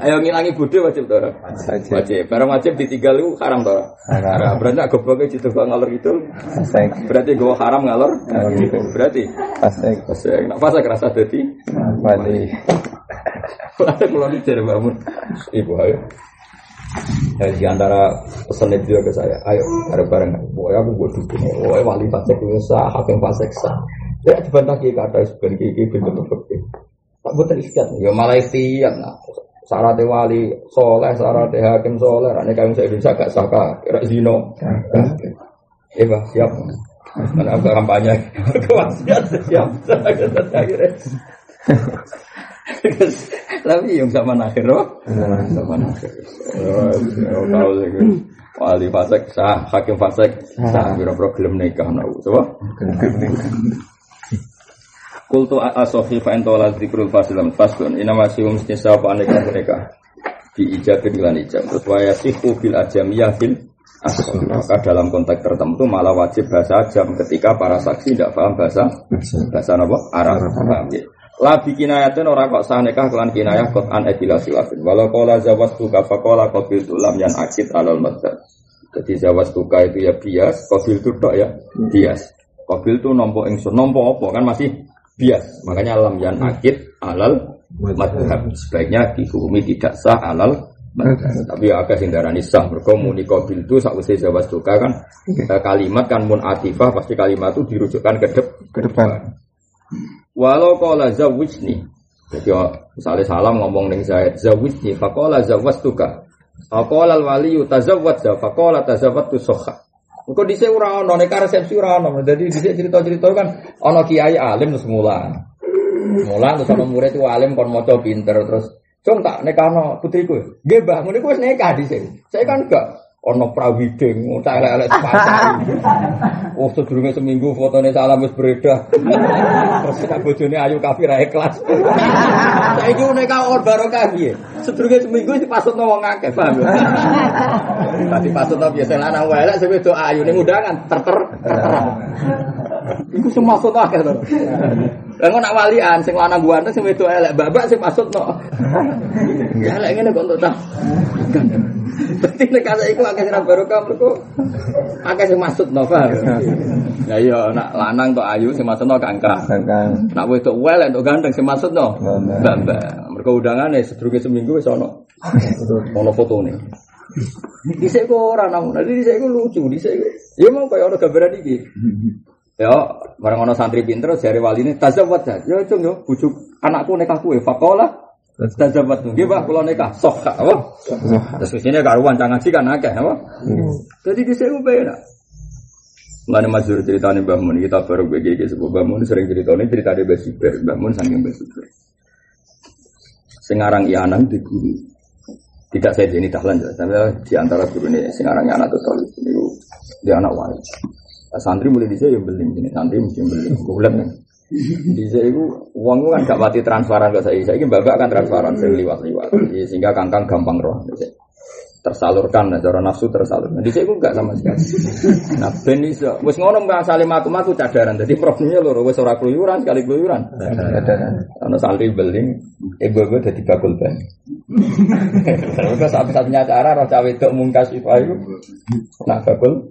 Ayo ngilangi budi wajib to wajib. Barang wajib ditinggal itu haram to haram. Berarti gobloknya jitu ngalor itu berarti gue haram ngalor? Berarti? Fasik. Fasik. Nak fasik rasa dadi? Wali. Kalau cari bangun, ibu ayo. Ya, di antara pesan itu ke saya, ayo bareng-bareng. Boy aku buat dukung, boy wali fasik itu sah, hakim fasik sah. Ya dibantah kiki kata sebenarnya kiki bentuk fakir. Tak buat istiad, ya malah istiad. Nah, syarat wali soleh, syarat hakim soleh, ini kami saya bisa gak sah kira zino. Iya, siap. Mana aku kampanye kewasiat siap akhirnya. Tapi yang sama akhir loh, sama akhir. Tahu sih wali fasek sah, hakim fasek sah, biro problem nikah nau, coba. Kultu asofi fa entola zikrul fasilam. Fasun ina masih mesti sapa nikah mereka? Di ijabin lan ijab. Terus waya sihu bil ajamiyah fil maka dalam konteks tertentu malah wajib bahasa jam ketika para saksi tidak paham bahasa bahasa. apa? Arab. Paham ya Labi kinayatin orang kok sah nikah kelan kinayah kot an edila silafin. Walau kola zawas tuka fakola kobil tulam yang akid alal madzhab. Jadi zawas tuka itu ya bias, kobil itu tok ya bias. Kobil itu nompo ingsun, nompo apa kan masih bias. Makanya lam yang akid alal madzhab. Sebaiknya dihukumi tidak sah alal tapi ya agak sindarani sah mereka muni kobil itu saat usia jawa suka kan kalimat kan mun atifah pasti kalimat itu dirujukkan ke, dep, ke depan Walau qala zawwijni. Jadi oh, misalnya salam ngomong ning Zaid, zawwijni faqala zawwastuka. Faqala al-wali tazawwad faqala tazawwadtu sokha. Engko dhisik ora ono nek resepsi ora ono. Dadi dhisik cerita-cerita kan ono kiai alim terus mulan. Mulan terus ono murid itu alim kon maca pinter terus Cung tak nekano putriku. Mbah, ngene ku wis nekah dhisik. Saya kan enggak ono prawiding, tak elek-elek sepasang. Oh, sedurunge seminggu fotone salam wis beredar. Terus nek bojone ayu kafir ae kelas. Saiki nek kaon barokah piye? Sedurunge seminggu dipasutno wong akeh, paham ya? Tadi pasutno biasa lanang wae lek sing wedok ayu ning undangan terter. Iku sing maksud akeh to. Lah nak walian sing lanang ganteng sing wedok elek babak sing maksudno. Ya lek ngene kok entuk ta. Berarti nek kasa iku akeh sing barokah mergo akeh sing maksud no paham. Ya iya nak lanang tok ayu sing maksudno kangkang. Kangkang. Nak wedok wel entuk ganteng sing maksudno mbak-mbak. Mergo undangane sedurunge seminggu wis ono. Ono fotone. Dhisik kok ora namun. Dhisik iku lucu, dhisik. Ya mau kaya ono gambaran iki. Ya, bareng ono santri pinter jare waline tazawwad. Ya cung yo bujuk anakku nikah kuwe faqala Tazawwad nggih Pak kula nikah sok apa? Terus sini karuan cang ngaji kan akeh apa? Jadi dhisik ku penak. Mana mazur ceritanya Mbah Mun kita baru BGG sebuah Mbah Mun sering ceritanya cerita di Basiber Mbah Mun saking Basiber. Sengarang Ianang di guru. Tidak saya jadi tahlan tapi di antara guru ini sengarang anak tuh tol ini dia anak wali. Santri mulai saya yang beling ini santri mesti beling. Bulan kan. Saya itu uang kan gak mati transferan ke saya. Saya ini babak kan transferan sering liwat-liwat. Sehingga kangkang gampang roh. Tersalurkan, nah, cara nafsu tersalurkan. Di saya itu enggak sama sekali. Nah, ben iso. Wis ngono mbak salim aku cadaran. Jadi problemnya lho, wis ora keluyuran sekali keluyuran. Ana santri beling, ibu-ibu dadi bakul ban. Terus satu-satunya cara roh cawe itu mungkas itu ayu. Nah, bakul.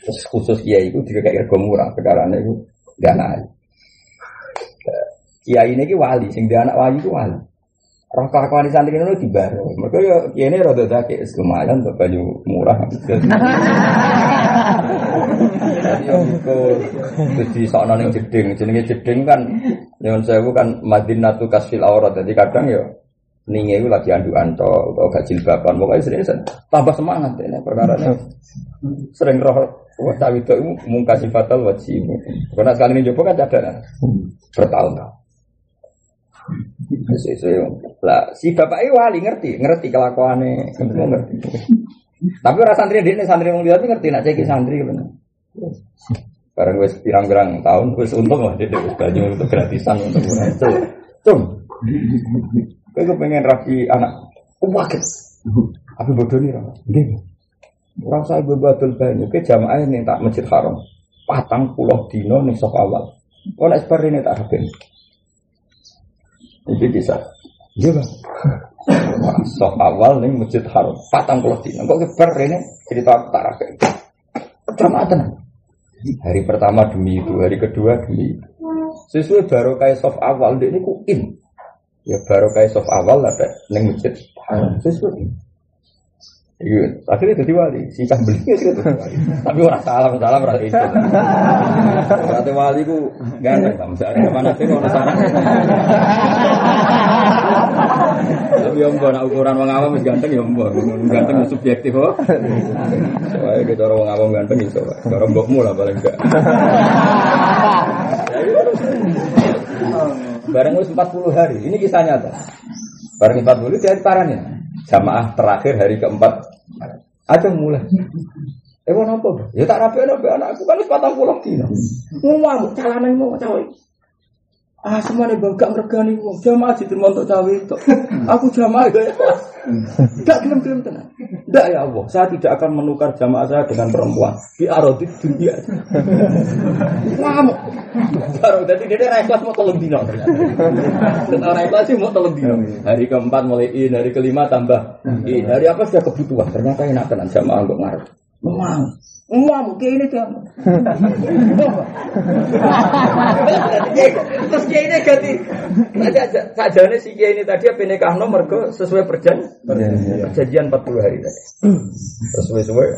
Terus khusus kiai itu juga kayak murah, sekarang itu gak naik. Kiai ini wali, sing dia anak wali itu wali. Roh kelakuan di santri itu di baru. Mereka ya ini rada dake, lumayan untuk baju murah. Jadi yang di sana ning jeding, jenenge jeding kan, yang saya kan Madinatu Kasfil Aurat. Jadi kadang ya ninge itu lagi andu anto atau gak jilbaban pokoknya sering tambah semangat ini perkara ini sering roh wah cawi itu mungkasi fatal wajib karena sekali ini coba kan cadangan bertahun-tahun lah si bapak ini wali ngerti ngerti kelakuannya ngerti tapi orang santri dia santri mau lihat ngerti nak ceki santri benar bareng wes pirang-pirang tahun wes untung lah dia wes baju untuk gratisan untuk itu cung Kowe pengen rapi anak. Waket. Tapi bodoh nih. Gini. Orang saya bebatul banyu ke jamaah ini tak masjid haram. Patang pulau dino nih sok awal. Kau nak seperti ini tak rapi. Jadi bisa. Iya bang. Sok awal nih masjid haram. Patang pulau dino. Kok kebar ini cerita tak rapi. Jamaah tenang. Hari pertama demi itu, hari kedua demi itu. Sesuai baru kayak soft awal ini ku in. Ya baru kayak soft awal ada neng masjid haram sesuai. Iya, akhirnya jadi wali. Si cah beli itu Tapi orang salam salam berarti itu. Berarti wali ku ganteng. Misalnya mana sih orang salah. Tapi yang nak ukuran wong awam ganteng ya mbok. Ganteng subjektif kok. Soalnya kita orang wong awam ganteng iso. Cara mbokmu lah paling enggak. Bareng wis 40 hari. Ini kisah nyata. Bareng 40 dari parahnya. Jamaah terakhir hari keempat. Ada mulai. Eh, apa? Ya tak rapi rapi anakku kan wis 40 dino. Ngomong calane mau cawe. Ah semuanya bangga meregani wong jamaah diterima untuk cawe itu. Aku jamaah ya. Tidak gelem gelem tenang. Tidak ya Allah, saya tidak akan menukar jamaah saya dengan perempuan di arodit dunia. Ngamuk. Baru jadi dia reklas mau tolong dino ternyata. Orang reklas sih mau tolong dino. Hari keempat mulai in, hari kelima tambah in. Hari apa sudah kebutuhan? Ternyata enak tenan jamaah untuk ngarep. Memang. Memang kayak ini tuh. Terus kayak ini ganti. Saja saja si kiai ini tadi apa nikah nomor ke sesuai perjan perjanjian 40 hari tadi. Sesuai sesuai.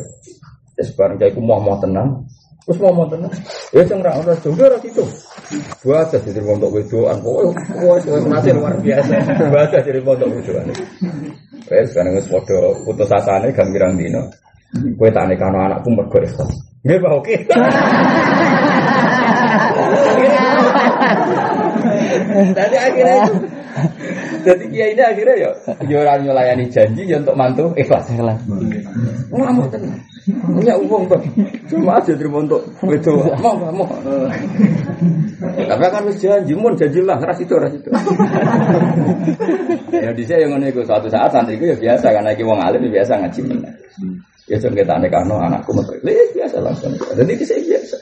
Terus bareng kayak mau mau tenang. Terus mau tenan. Ya sing ra ora juga ora itu. Baca jadi pondok wedoan. Pokoke masih luar biasa. Baca jadi pondok wedoan. Wes sekarang wis padha putus asane gambirang dino. Kowe tak nekano anakku mergo ikhlas. Nggih, Pak, oke. Tadi akhirnya itu jadi kiai ini akhirnya ya, ya orang nyelayani janji ya untuk mantu ikhlas. Ikhlas. Ngamuk tenang. Punya uang bang, cuma aja terima untuk itu. Mau mau. Tapi kan harus janji, mun janji lah, ras itu ras itu. ya di saya yang ngono suatu saat santri itu ya biasa karena iki wong alim ya biasa ngaji. Ya cuma kita karena anakku mau ya biasa langsung. Dan ini saya biasa.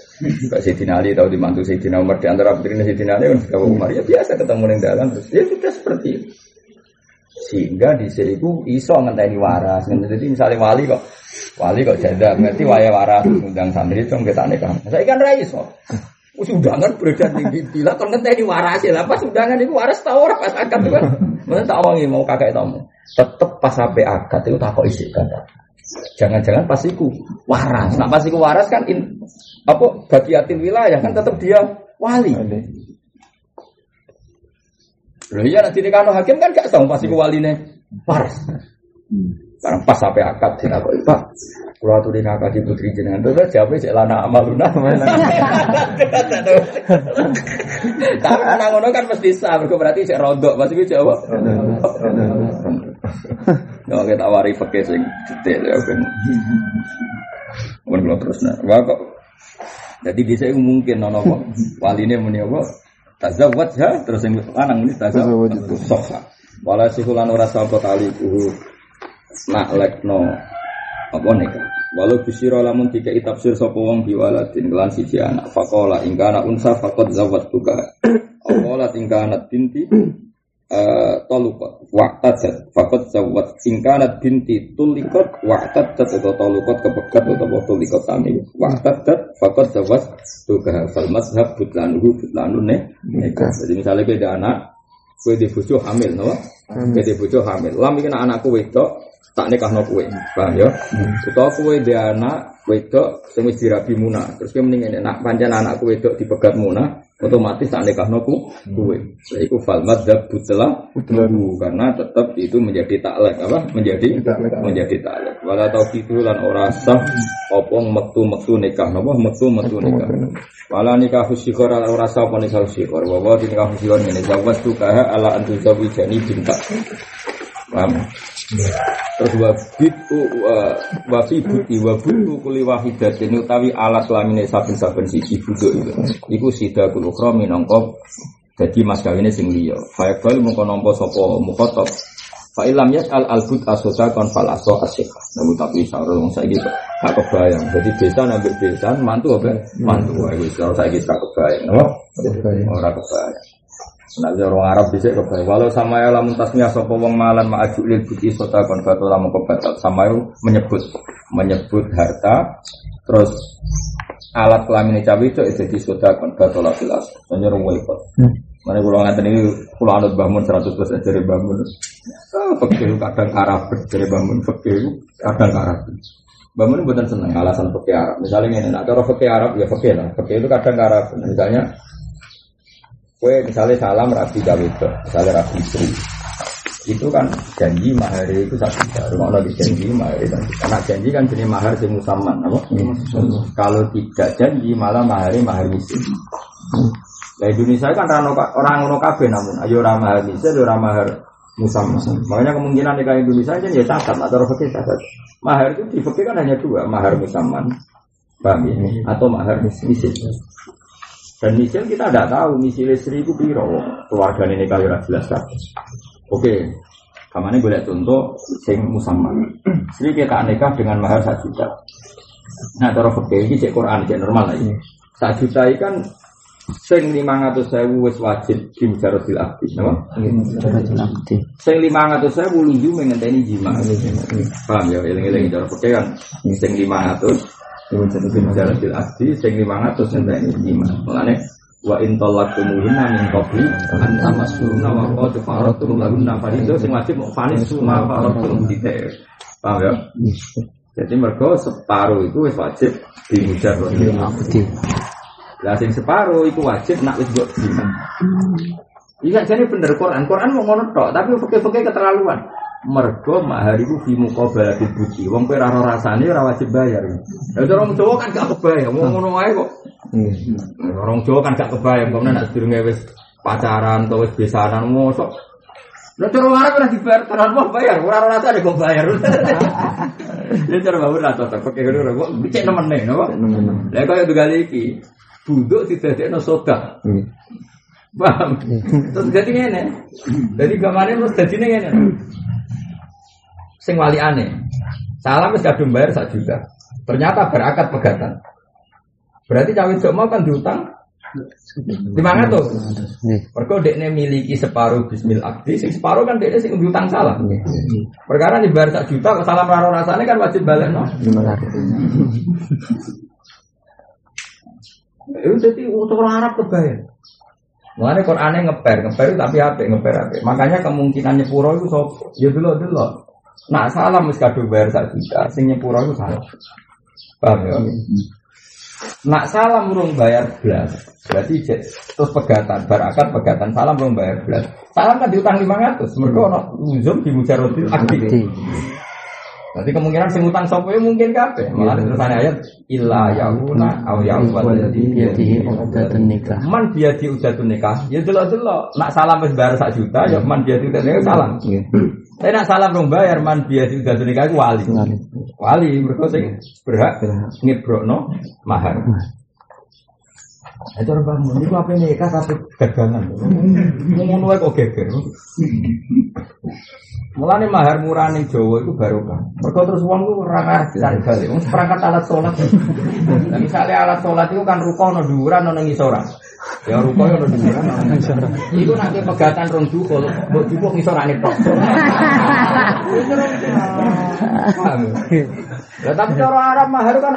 Pak Sayyidina Ali tahu dimantu Sayyidina Umar di antara putri Sayyidina kan Sayyidina Umar ya biasa ketemu di dalam terus ya sudah seperti itu. Sehingga di sini itu iso ngenteni waras. Jadi misalnya wali kok wali kok janda ngerti waya waras undang santri itu kita kan. Saya kan rais kok. Us undangan beredar tinggi bila kon ngenteni waras ya. Pas undangan itu waras tau ora pas akad itu kan. Mau kakek tamu. Tetep pas sampai akad itu tak kok isi kata. Jangan-jangan pas iku waras. Nah pas iku waras kan in, apa bagiatil wilayah kan tetap dia wali. Loh iya nanti kalau hakim kan gak tahu pasti waline waras. Sekarang pas sampai akad sih aku pak. Kalau tuh di akad di putri jenengan tuh jawab sih lana amaluna. Tapi anak ngono kan mesti sah, berarti sih rodok pasti gue jawab. Nggak kita wari pakai sing detail ya kan. Kemudian terus nah, wah kok jadi bisa mungkin nono kok waline muni apa? Tazawwaj ya terus yang lanang ini tazawwaj sokha. Wala sihulan ora sapa tali nak lekno apa nikah. Walau bisira lamun tiga tafsir sapa wong biwaladin kelan siji anak. Faqala ing kana unsa faqad zawwatuka. Aqala ing kana binti Uh, tolukot waktadat fakot zawat singkanat binti tulikot waktadat atau tolukot kepegat atau tulikot tani waktadat fakot zawat tuga fal mazhab butlanuhu butlanu ne jadi misalnya beda anak kue di bujo hamil no kue di bujo hamil. Lam ini anakku wedok tak nikah no kue paham ya? Utawa kue di anak wedok sing wis dirabi muna terus kue mending nak panjang anakku wedok dipegat muna otomatis tak nikah noku kue. Nah, itu fal madzhab butlah karena tetap itu menjadi taklek apa? Menjadi menjadi taklek. Wala itu lan ora sah opong metu metu nikah napa metu metu nikah. Wala nikah husyikor ora sah apa nikah husyikor. Wa wa nikah husyikor ngene jawab tukaha ala antu zawijani binta. Paham? Terus wabitu wafi buti wabutu kuli wahidatin utawi alas lamine saben-saben siji buduk itu. Iku sida kul ukhra minangka dadi mas kawine sing liya. Fa bal mongko nampa sapa mukhatab. Fa ilam al albut asota kon fal aso asyika. Namun tapi sarung wong saiki gak kebayang. Jadi desa nambah desa mantu apa? Mantu. Wis saiki gak kebayang. Ora kebayang. Nah, orang Arab bisa kebaik. Walau sama ya lamun tasnya sopo wong malan ma'ajuk lil buti sota kon batu lamun kebatal. Sama menyebut menyebut harta terus alat kelamin cawe itu jadi sota kon batu lafilas. Menyer wipot. Mana pulau ngatain ini pulau anut bangun seratus persen dari bangun. Ah, fakir kadang Arab dari bangun fakir kadang Arab. Bangun bukan seneng alasan fakir Arab. Misalnya ini, nah kalau fakir Arab ya fakir lah. Fakir itu kadang Arab. Misalnya Kue misalnya salam rapi gawe misalnya rapi istri. Itu kan janji mahar itu satu juta. Rumah lagi janji mahar itu. Karena janji kan jenis mahar si musaman, apa? Kalau tidak janji malah mahar mahar miskin. Nah Indonesia kan orang orang ono kafe namun ayo orang mahar miskin, orang mahar musaman. Makanya kemungkinan nikah Indonesia aja ya catat atau fakir catat. Mahar itu di kan hanya dua, mahar musaman, paham ya? Atau mahar miskin. Dan misil kita tidak tahu misil istri itu piro keluarga ini kayu jelas kados. Oke, kamarnya boleh contoh sing musamman. Istri kita nikah dengan mahal satu juta. Nah, cara oke ini cek Quran, cek normal lagi. Satu juta ini kan sing ratus saya wis wajib jim jarosil abdi napa sing 500 sewu mengenai ini jima paham ya eling-eling cara oke kan sing 500 Diwujudkan jalatil asli Sing lima ratus ini iman Mengenai wa intolak tumuhuna min qabli an tamassuhuna wa qad faratum lahunna faridu. Sing wajib mau fanis suma faratum titik paham ya? Jadi mereka separuh itu wajib di mujar abdi lah sing separuh itu wajib nak wis mbok Iya jadi bener Quran. Quran mau ngono tok, tapi fakih-fakih keterlaluan. Mergo mahar iku fi muqabalati buci. Wong kowe ora ora rasane ora wajib bayar. Lah orang Jawa kan gak kebayang, mau ngono wae kok. Orang Jawa kan gak kebayang, kok nek sedurunge wis pacaran atau wis besanan mosok. Lah cara Arab ora dibayar, tenan mau bayar, ora ora rasane kok bayar. Ya cara bawa ora cocok, pakai ngono kok cek nemene, napa? Lah kaya tunggal iki, buduk didadekno soda. Paham? Terus jadi ngene. Jadi gamane terus jadi ngene. Sing wali aneh. Salam wis kadung bayar sak juta. Ternyata berakad pegatan. Berarti cawe jok mau kan diutang lima ratus. Nggih. Mergo dekne miliki separuh bismil akdi, sing separuh kan dekne sing diutang salah. Perkara dibayar sak juta, kok salam raro rasane kan wajib balik no. Itu jadi untuk orang Arab kebayar. Mulane Qur'ane ngeper, ngeper itu tapi apa? Ngeper apa? Makanya kemungkinan nyepuro itu sop, ya dulu Nak salam wis kadung bayar sak juta, sing nyepuro itu salah. Paham ya? Nak salam urung bayar belas, berarti terus pegatan, barakat pegatan salam urung bayar belas. Salam kan diutang 500, mereka ono uzum di mujarodil aktif. Abdi. Berarti kemungkinan sing utang sapa ya mungkin kabeh. Malah terusannya ayat illa yauna au yaubal Waladi biyadihi uqdatun nikah. Man dia di udatun nikah, ya delok-delok. Nak salam wis bayar sak juta, ya man dia di udatun nikah salam. Tapi nak salam rong bayar, man dia di udatun nikah wali. Wali. Mergo sing berhak ngebrokno mahar. Itu orang bangun, itu apa nikah tapi gagangan. Ngono wae kok geger. Mulane mahar murah ning Jawa itu barokah. Mergo terus wong ku ora balik. Wong perangkat alat sholat. Nah, misalnya alat sholat itu kan ruko ono dhuwuran ono ngisoran. Ya ruko ono dhuwuran ono ngisoran. Iku nanti pegatan rong jukul, mbok jupuk ngisorane tok. Ya? Tapi cara Arab mahar kan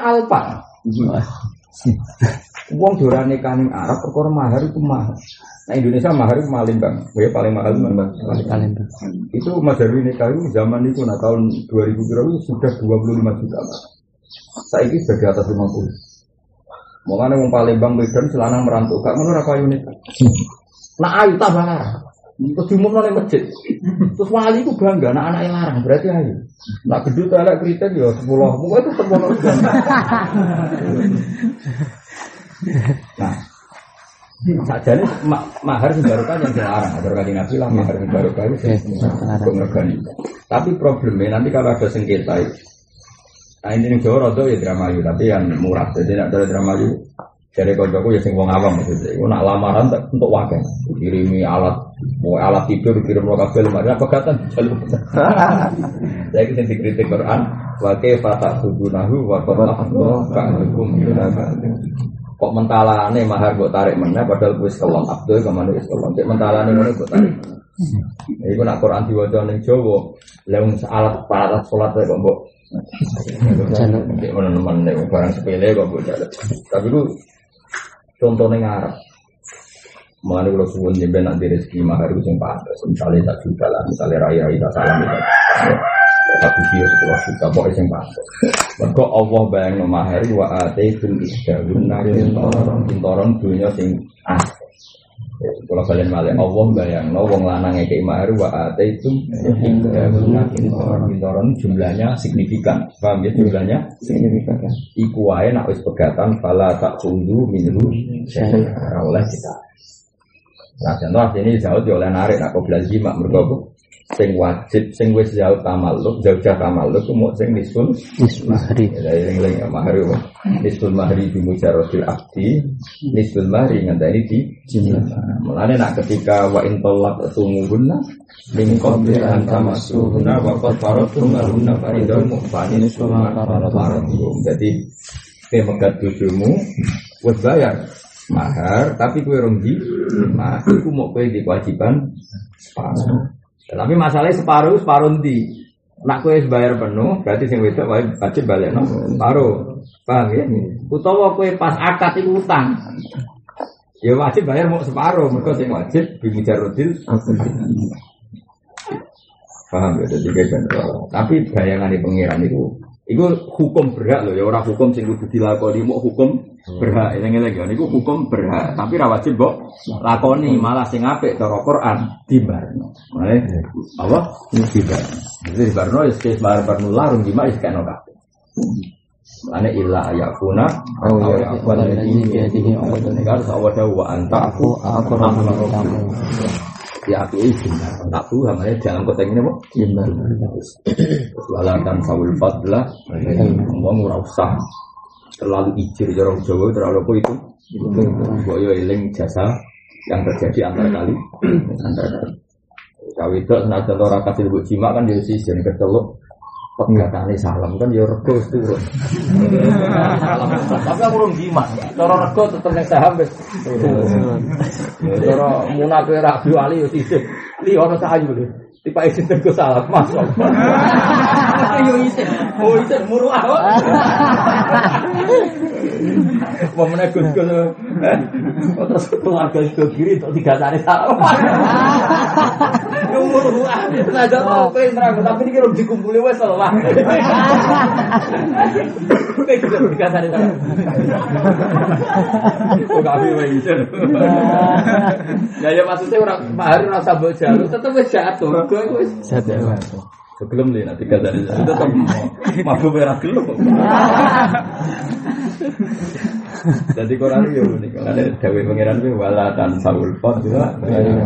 alfa. Wong dorane kaning Arab perkara mahar itu mahal. Nah Indonesia mahar itu paling bang, ya paling mahal itu bang. Kalender. Itu Mas Darwin nikah itu zaman itu nah tahun 2000 kira itu sudah 25 juta Mas. Saya ini sudah di atas 50. Makanya wong Palembang Medan selanang merantau, gak ngono ra payu nikah. Nah ayu tambah larang. Terus diumumno ning masjid. Terus wali itu bangga, nah anaknya larang berarti ayu. Nak gedut elek kritik ya 10. Pokoknya itu 10. Nah, Saja ini ma mahar barokah yang dilarang. Ada kan Nabi lah mahar barokah itu untuk ngergani. Tapi problemnya nanti kalau ada sengketa itu, nah ini Jawa rodo ya drama yu, tapi yang murah. Jadi nak ada drama yu, jadi koncoku ya sing wong awam maksudnya. Aku nak lamaran tak untuk wakil, kirimi alat, mau alat tidur kirim lo kabel, mana pegatan jalur. Saya kita dikritik Quran, wakil fatah subunahu, wakil fatah ka'adukum kok mentalane mahar kok tarik meneh padahal wis kelon Abdul ke mana wis kelon cek mentalane ngono kok tarik Iku nak Quran diwaca ning Jawa, lha alat alat salat kok mbok. Cek nemen nek barang sepele kok mbok jaluk. Tapi ku contohnya ngarep. Mengenai kalau suwun jemben nanti rezeki mahar itu yang pantas. Misalnya tak juta lah, misalnya raya tak salam Satu dia sepuluh juta, pokoknya yang pantas. Mereka Allah bayang no mahar wa ate tul isdahun kintoron kintoron dunia sing asli. Kalau kalian malah Allah bayang no wong lanang ngekei mahar wa ate tul isdahun kintoron kintoron jumlahnya signifikan. Paham ya jumlahnya? Signifikan. Iku wae nak wis pegatan fala tak tunggu minhu syai'a oleh kita. Nah, contoh ini jauh oleh narik nak kau belajar mergo apa? Sing wajib sing wis jauh tamalluk jauh jauh tamalluk ku mau sing nisul Mahri. ya eling eling ya mahari apa? nisul mahri di mujarodil akdi nisul mahri ngenteni di jumlah mulane nak ketika wa in talaq tumuhunna min qabli an tamassuhunna wa qad faradtum lahunna fariidatan mu'fanin suma faradtum. Jadi kowe megat bojomu wis bayar. Mahar tapi kowe rong di nah iku mau kowe di kewajiban separuh tapi masalahnya separuh separuh di nak wis bayar penuh berarti sing wedok wajib balik no separuh. Paham ya? Utawa kowe pas akad iku utang. Ya wajib bayar mau separuh mereka sing wajib bimujarrodil paham ya? Jadi kayak gitu. tapi bayangan di pengiran itu Iku hukum berhak loh ya orang hukum sing kudu dilakoni mau hukum berhak ini lagi kan iku hukum berhak tapi ra wajib mbok lakoni malah sing apik cara Quran dibarno. Mulai apa? Dibarno. Jadi dibarno ya bar barno larung jima wis kena kabeh. Mulane illa ayakuna Oh au ya, yakuna ini biadihi kan sawada wa anta Aku aku rahmat ya aku izin. Tak tuh namanya dalam konteks ini kok Jimbar. walakan sawul fadlah. Ngomong ora usah. Terlalu ijir jorong Jawa terlalu apa itu? Mbok yo eling jasa yang terjadi antara kali. Antara kali. Itu senajan kasih buat jima kan dia season kecelok pegatane salam kan ya rego turun. Tapi aku urung jima. Cara rego tetep ning saham wis turun. Ya, Cara Rabi Ali yo sisih. Li ono sayu lho. Tiba izin tergo salam masuk. Yo izin. Oh izin muruah. Mau menaik gus-gus Oh, Terus keluarga itu kiri Untuk tiga hari salam Umur ruah Nah tau Kau yang terang Tapi ini kira dikumpuli Wes lah Kau juga tiga hari Kau gak bisa izin Ya ya maksudnya orang Pak Hari rasa bawa jalur Tetap wes jatuh Kau itu wes Satu. Sebelum nih nanti hari salam Tetap Mabuk merah gelap Jadi Quran yo unik. Ada dewe pangeran kuwi wala tan saul pot juga.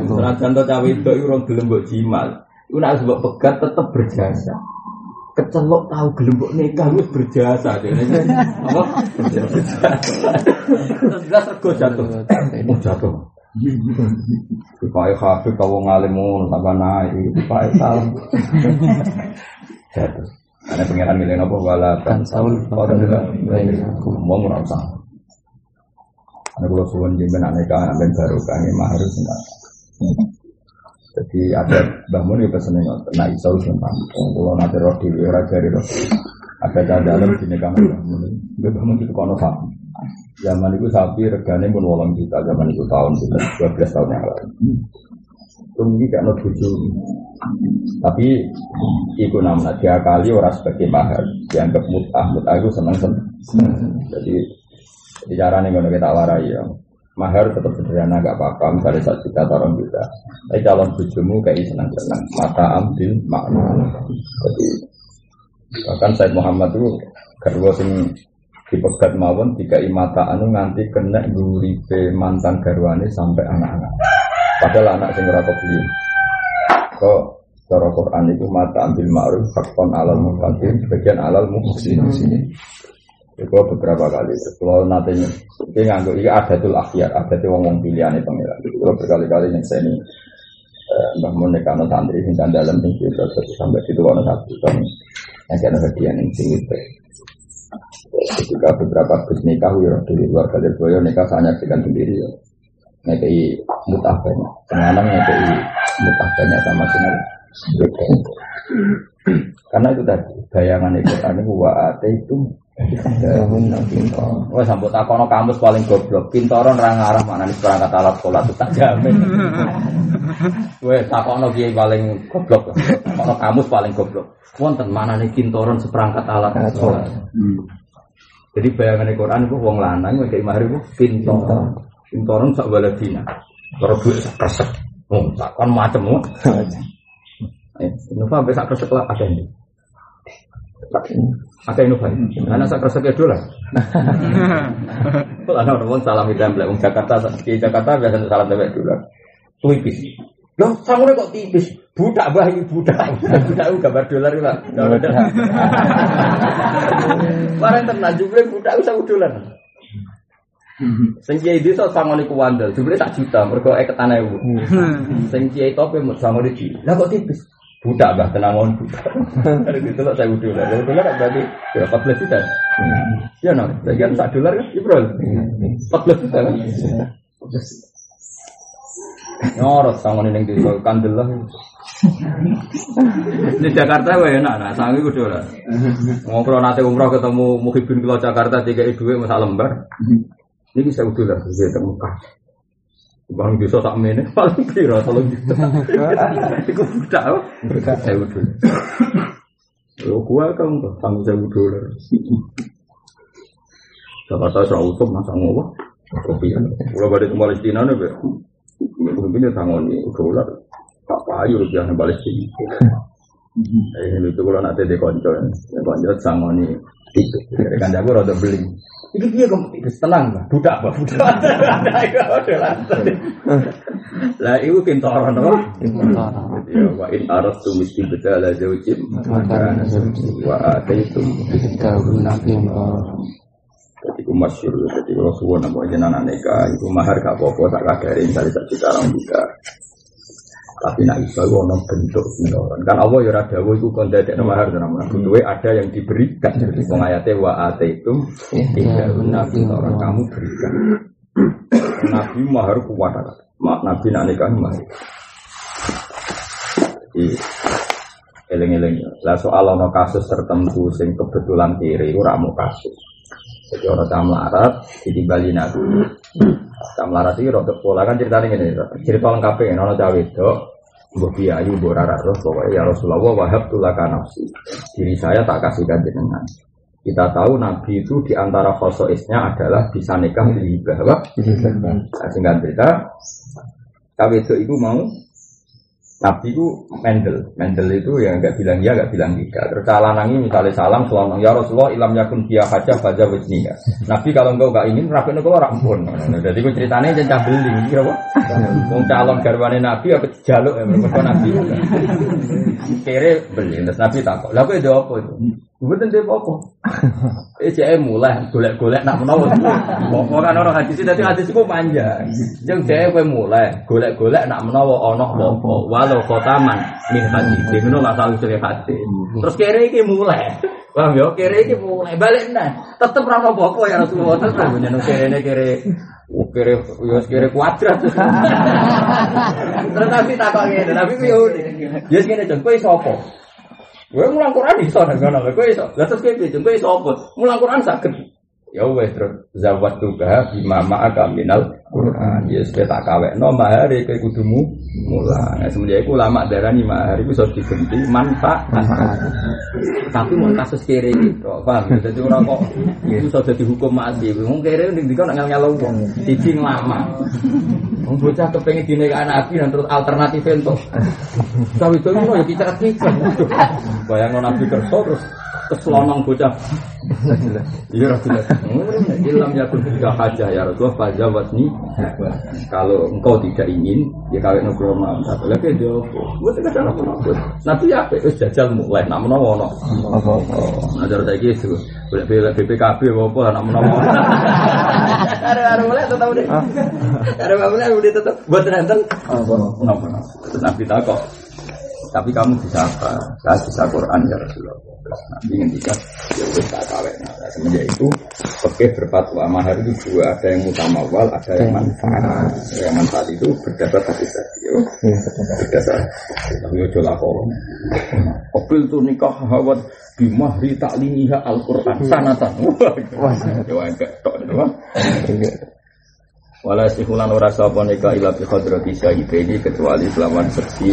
Senajan to cawe itu ora gelem mbok jimal. Iku nek mbok pegat tetep berjasa. Kecelok tahu gelem mbok nikah wis berjasa dene. Apa? Berjasa. Terus jelas rego jatuh. Oh jatuh. Dipakai hafid kau ngalim ngono tambah naik, dipakai salam. Jatuh. Karena pengiran milih apa wala tan saul juga. Mau ora usah. Karena kalau suwon jimin aneka ambil baru kami mahar enggak. Jadi ada bangun itu pesennya nggak nah iso sumpah. Kalau nanti roh di era jari roh. Ada dalam sini kamu bangun. Gue bangun itu kono sapi. Zaman itu sapi regane pun wolong juta. Zaman itu tahun kita 12 tahun yang lalu. Rugi gak no tujuh. Tapi itu namanya dia kali orang sebagai mahar dianggap mutah mutah itu seneng seneng. Jadi di cara nih kalau kita warai ya, mahar tetap sederhana gak apa-apa, misalnya satu juta orang juta. Tapi calon bujumu kayak senang-senang, mata ambil makna. Jadi bahkan Said Muhammad itu sing dipegat mawon tiga imata anu nganti kena nguripe mantan garwane sampai anak-anak. Padahal anak sing ora kebeli. Kok cara Quran itu mata ambil ma'ruf hakon alal mukadim sebagian alal muhsin sini. Itu beberapa kali. Kalau nanti ini nganggo ini adatul akhir, ada tuh ngomong pilihan itu pengiran. Itu berkali-kali yang saya ini Mbah Mun nekano santri sing dalam sing kita sampai situ ono satu kan yang kena hadiah yang sing. Ketika beberapa bus nikah, ya dari luar kali boyo nikah saya nyaksikan sendiri ya. Ngekei mutah banyak, sengalang ngekei mutah banyak sama sinar. Karena itu tadi bayangan itu tadi wa itu Wah sampai takono kamus paling goblok. Pintoron ra ngarah mana nih perangkat alat sekolah itu tak jamin. Wah takono kiai paling goblok. Takono kamus paling goblok. Wonten mana nih pintoron seperangkat alat sekolah. Jadi bayangan Quran itu wong lanang kayak mahar itu pintoron. Pintoron sak waladina. Kalau duit sak kresek. Oh, takon macam oh. Eh, Nova sampai sak kresek lah ada ini. Ada Nova. Karena sak kresek ya dolar. Kalau ada orang salam hitam belakang wong Jakarta di Jakarta biasa salam tembak dolar. Tipis. Loh, sanggulnya kok tipis? Budak bayi, budak. Budak itu gambar dolar itu, Pak. Barang tenang, jumlah budak itu satu dolar. Sing kiai desa sangone ku wandel, jumlah tak juta, mergo eketan ewu. Sing kiai tope mut sangone di. Lah kok tipis? Budak bah tenang on budak. Ada gitu lah saya dolar. Kalau dolar berarti berapa belas juta? Ya no, bagian sak dolar kan, Ibrol. Empat belas juta kan? Nyorot sangone ning desa kandel lah. Di Jakarta wae enak, nah sangi ku dolar. Ngobrol nate umroh ketemu Muhibin Kulo Jakarta tiga duit masalah lembar. Ini saya udah lah, saya temukan. Bang bisa tak mene paling piro tolong juta. Iku budak. Saya udah. Yo gua kan tanggung sewu dolar. Jakarta saya utuh masa ngopo? Kopi. Kalau balik ke Palestina nih. Mungkin tangon ini dolar. Tak payu rupiah nih Palestina. Eh, itu kalau nanti di konco, ya konco sangon ini itu. Kan jago rada beli. Iki piye kok tenang, Mbak. Budak, Mbak. Budak. Lah iku kintoro no. Ya wa in arastu mesti bedala zaujim maka wa ataitum Ketika nabi yang Jadi itu kalau suwon apa jenana nikah, itu mahar gak apa-apa, tak kagari, misalnya tak juta orang juga. Tapi nak iso itu ono bentuk. Kan Allah ya rada wa itu kon dadek mahar dan nama Butuhnya ada yang diberikan. Jadi pengayatnya wa ataitum tidak nabi orang kamu berikan. Nabi mahar kuat Nabi nak nikah mahar. Jadi eleng-eleng. Lah soal ono kasus tertentu sing kebetulan kiri, ora kasus. Jadi orang cah melarat, jadi Bali nabi. Cah melarat itu rotok pola kan ceritanya gini, cerita lengkapnya ini orang cah wedok, Mbok biayu, mbok rara roh, pokoknya ya Rasulullah wahab tulaka nafsi. Diri saya tak kasihkan jenengan. Kita tahu Nabi itu di antara khosoisnya adalah bisa nikah di hibah. Nah, singkat cerita, cah wedok itu mau Nabi itu Mendel, Mendel itu ya nggak bilang ya, nggak bilang tidak. Terus lanangi misalnya salam, selama ya Rasulullah ilam yakun dia haja baca wisniya. Nabi kalau engkau nggak ingin, rapi engkau orang pun. Jadi gue ceritanya jangan beli, kira apa? Mau calon garwane Nabi apa jaluk ya mereka Nabi. Kere beli, terus Nabi takut. Lalu itu apa itu? Betul dia apa? Eh saya mulai golek-golek nak menawa. Pokok kan orang hadis tadi hadis itu panjang. Jeng saya gue mulai golek-golek nak menawa ono apa. Walau kotaman min hadis. Ngono lah selalu cerita hadis. Terus kere iki mulai. Paham ya? Kere iki mulai balik nah. Tetep ra ono apa ya Rasulullah tetep nyeneng kere kere Oh, kere yo kere kuadrat. Terus tapi takok ngene, tapi ku yo Ya ngene kowe sapa? Kowe mulang Quran iso nang ngono lho, kowe iso. Lah terus kowe piye? Kowe iso apa? Mulang Quran saged. Ya wes terus zawat tuka bima ma'aka minal Quran. Ya wis tak kawekno mahar kowe kudumu mulang. Nah, semenjak iku ulama darani mahar iku iso diganti manfaat. Tapi mau kasus kere gitu, paham? Jadi orang kok itu sudah dihukum mati. Wong kere ning dikon nak ngel wong, siji lama. Wong bocah kepengen dinikahi nabi dan terus alternatif entuk. Tapi itu ya kicat-kicat. Bayangno nabi kerso terus keselonong bocah. Iya Rasulullah. Ilham yakun tidak hajah ya Rasulullah fajawat nih. Kalau engkau tidak ingin, ya kawin nukro mam. Tapi lagi dia apa? Gue tidak cara menakut. Nabi ya, wis jajal mulai. Nak menawa no. Ajar saya gitu. Boleh BPKB apa nak menawa. Ada ada mulai tetap deh. Ada mulai udah tetap buat nonton. Kenapa? Nabi takut. Tapi kamu bisa apa? Saya bisa Quran ya Rasulullah. Nanti ingin bisa ya wis tak kawin. Nah, semenjak itu oke berfatwa mahar itu dua, ada yang mutamawal, ada yang manfaat. Yang manfaat itu berdasar hadis tadi. ya. Berdasar. Tapi ojo lakon. Opil tuh nikah hawat bimahri taklimiha Al-Quran sanatan. Wah, ya enggak tok. Wala sihulan ora sapa nikah ila bi hadrati syahidini kecuali selamat seksi.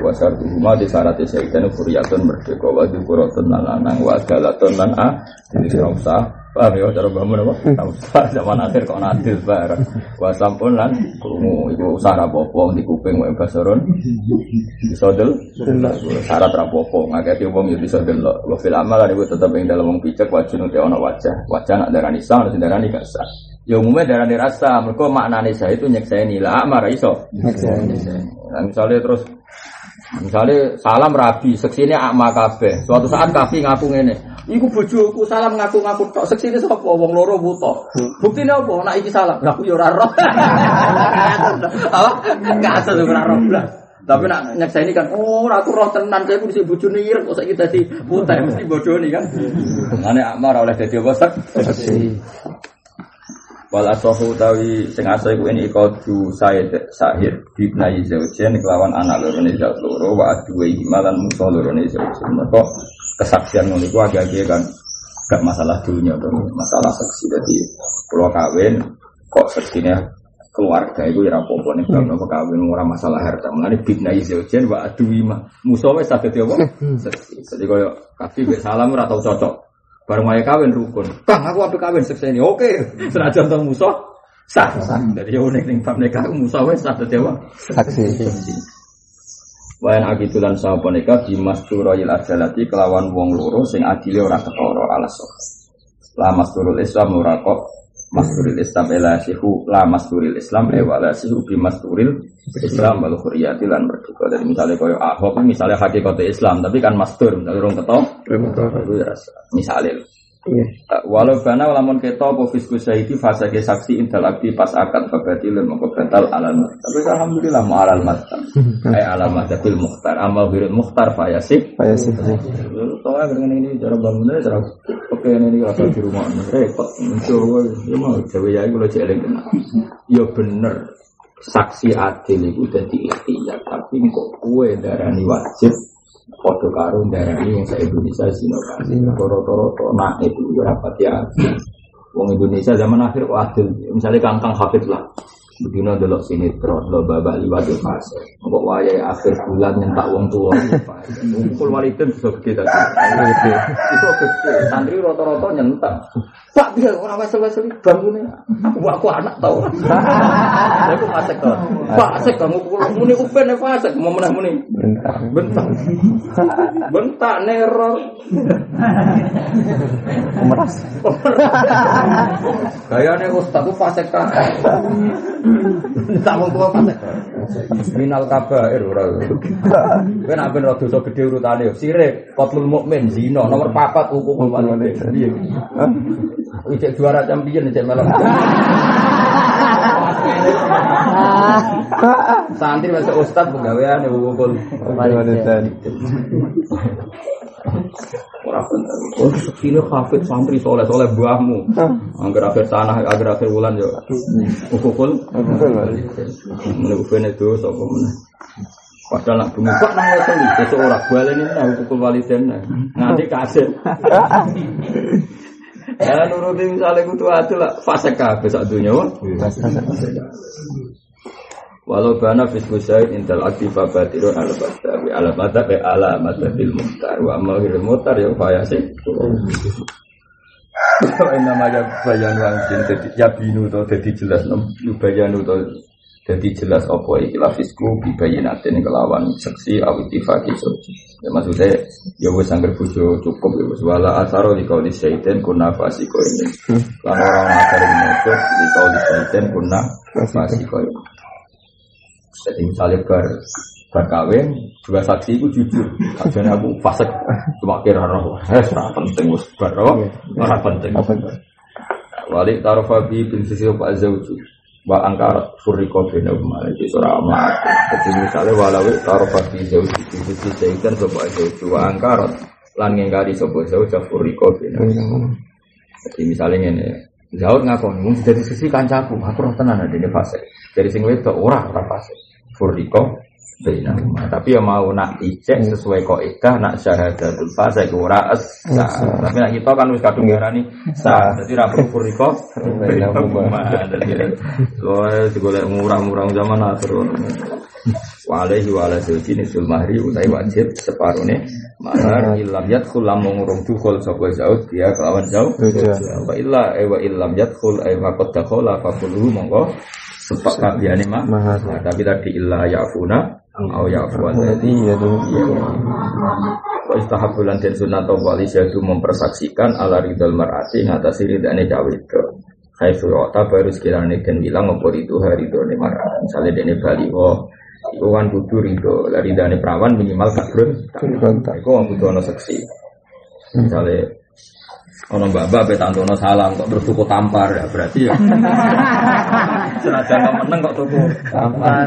Wasar rumah di syarat syahidan furiyatun merdeka wa dzikuratun lan lanang wa galatun lan a jadi ora usah. Paham ya cara bangun apa? Ora usah. Zaman akhir kok nadil bareng wa sampun lan krungu. Iku usah apa-apa di kuping wa basaron. Bisa del? Syarat ra apa-apa. Ngaketi wong ya bisa delok. Wa fil amal iku tetep ing dalem wong picek wajib te ana wajah. Wajah nak darani sah sing darani gak sah Ya umumnya darah dirasa, mereka maknanya saya itu nyekseni lah, marah iso. Nah, misalnya terus, misalnya salam rabi, seksinya akma kabeh. Suatu saat kafi ngaku ngene, Iku bojoku salam ngaku-ngaku tok seksine sapa wong loro buta. Buktine apa? Nak iki salam, aku yo ora roh. Apa? Enggak asal roh blas. Tapi nak nyekseni kan, oh aku roh tenan saya mesti bojone ireng kok saiki dadi putai mesti bodoni kan. Ngene akmar oleh dadi apa sak? Wal asohu tawi sing asa iku ini ikadu said sahir bibnai zaujen kelawan anak loro ne zaut loro wa aduwe malan musa loro ne zaujen. Mereka kesaksian ngono iku agak-agak kan gak masalah dunia atau masalah saksi. Jadi pulau kawin kok seksinya keluarga itu ya apa-apa nih kalau nopo kawin ora masalah harta. Mengenai bidna izaujen wa adui mah musuh wes saged ya apa? Seksi jadi koyo kafi be salam ora tau cocok bareng wae kawin rukun. Kang aku ape kawin seksi ini oke senajan tong musuh sah. Sah. Dari yo ning ning bab nikah musuh wes saged ya apa Saksi. Wayan agitulan sapa nika dimas turoyil ajalati kelawan wong loro sing adile ora ketara alas. La masturul Islam ora kok masturil Islam ela sihu la masturil Islam e wala sihu bi masturil Islam wal khuriyati lan merdeka. Jadi misalnya koyo Ahok misalnya hakikat Islam tapi kan mastur misalnya orang ketok itu ya misalnya Walau bana lamun keto apa fisku syahidi fase ke saksi intel akti pas akad kebatil maka batal alal. Tapi alhamdulillah mau alal mazhab. Eh alal mazhabil mukhtar amal birul mukhtar fayasik. Kayak sih. Soalnya dengan ini cara bangunnya cara oke ini rasa di rumah repot. Mencoba ya mau jawa ya kalau jelek kena. Ya bener saksi adil itu jadi ikhtiar tapi kok kue darani wajib Foto karo darani yang saya Indonesia sino kan. Toro-toro nak itu rapat ya. Wong Indonesia zaman akhir adil. Misalnya kangkang hafid lah. Begini delok sinetron, lo babak liwat di fase. Kok wayai akhir bulan nyentak wong tua. Ngumpul walidin bisa gede tadi. Itu gede. Santri rata-rata nyentak. Pak dia orang wesel-wesel bangunnya. Aku aku anak tau. Aku masek tau. Pak asek kamu pulang muni upen fasek mau menah muni. Bentar. Bentak. Bentak neror. Meras. Gayane ustaz ku fasek ta. Tak wong tua fasek. Minal kabair ora. Kowe nek ben rada dosa gedhe urutane yo sirik, qatlul mukmin, zina, nomor 4 hukum walidain. Piye? Ijek juara champion ijek melok. Santri masuk ustaz pegawaian ya wukul. Ora bener. Oh, sekine hafid santri soleh soleh buahmu. Angger akhir tanah, angger akhir bulan yo. Ukukul. Mene ufene itu sapa meneh. Padahal nak bumi kok nang iki sesuk ora baleni nang ukukul waliden. Nganti kasih. Ya nuruti misalnya kutu adil lah. Fase kabeh sak dunya wah. Walau bana fisku syahid intel aktif batirun ala batabi ala batabi ala matabil muhtar. Wa amal hiril muhtar ya faya sih. Ini namanya bayan wangsin jadi ya binu to jadi jelas nom. Bayanu to jadi jelas apa ikilah fisku bibayinatin kelawan seksi awitifaki soji ya maksudnya ya wis anggar bojo cukup ya wis. Wala asaro di kau di syaitan kuna fasiko ini. Lan orang asar di mojok di kau di syaitan kuna fasiko ini. Jadi misalnya bar bar kawin dua saksi itu jujur. Akhirnya aku fase cuma kira roh. Eh ora penting wis bar roh ora penting. Wali tarufa bi bin sisi pak zauju wa angkar furiko bina umar itu surah amat jadi misalnya walau tarufa bi zauju bi sisi zaitan sopa zauju wa angkar lan ngengkari sopa zauju furiko bina jadi misalnya ini Zaud ngakon, mung dari sisi kancaku, aku roh tenan ada di fase. Dari sing wedok ora ora fase. Furiko Bina Tapi ya mau nak ijek sesuai kok idah nak syahadatul fase ora es. Tapi nak kita kan wis kadung ngarani sah. Dadi ra perlu furiko. Dadi loe digolek murah-murah zaman akhir. Walehi wala zauji nisul mahri utai wajib separone mahar ilam yadkhul lamun ngurung dukhul sapa zaud dia kelawan zaud wa illa wa illam yadkhul ay dakhala fa kulluhu monggo sepak kabiyane mah Mahar. Nah, tapi tadi illa yafuna au yafu Berarti ya tuh. Wa istahabu lan den sunat wali syadu mempersaksikan ala ridal mar'ati ngatasi ridane cawe itu. Hai surata baru sekiranya den bilang apa itu hari itu ne mar'at. Misalnya dene baliho Iku kan kudu ridho dari dane perawan minimal kabrun. Iku kan kudu ono seksi. Misalnya ono mbak-mbak pe tantono salam kok terus tuku tampar ya berarti. Ya. Senajan kok meneng kok tuku tampar.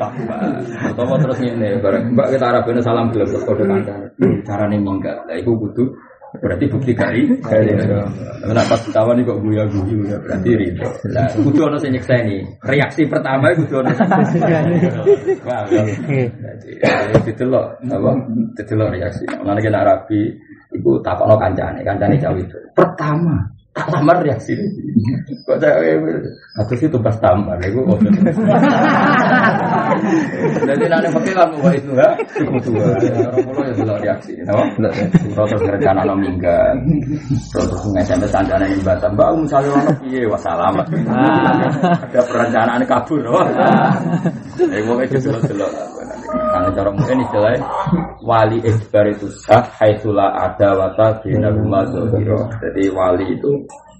Atau terus ngene bareng mbak kita arabene salam gelem terus kode kandang. Carane minggat. Lah iku kudu berarti bukti kari kari nah pas ini kok guya guyu ya berarti ridho nah kudu ono sing nyekseni. Reaksi pertama itu kudu ono sing wah jadi didelok apa? Didelok reaksi. Mana kena rapi iku takokno kancane kancane jauh itu. Pertama Tamar reaksi Kok cewek Atau sih tugas tamar Itu kok Jadi nanti pakai kan Wah itu ya? Cukup tua Orang pulau ya belum reaksi Kenapa? Terus rencana no minggat Terus nge-SMS andana yang batam Mbak misalnya orang Iya wassalamat Ada perencanaan kabur Wah Eh pokoknya jelok-jelok Karena cara mungkin istilahnya Wali isbar itu sah Haitula ada wata Bina rumah Jadi wali itu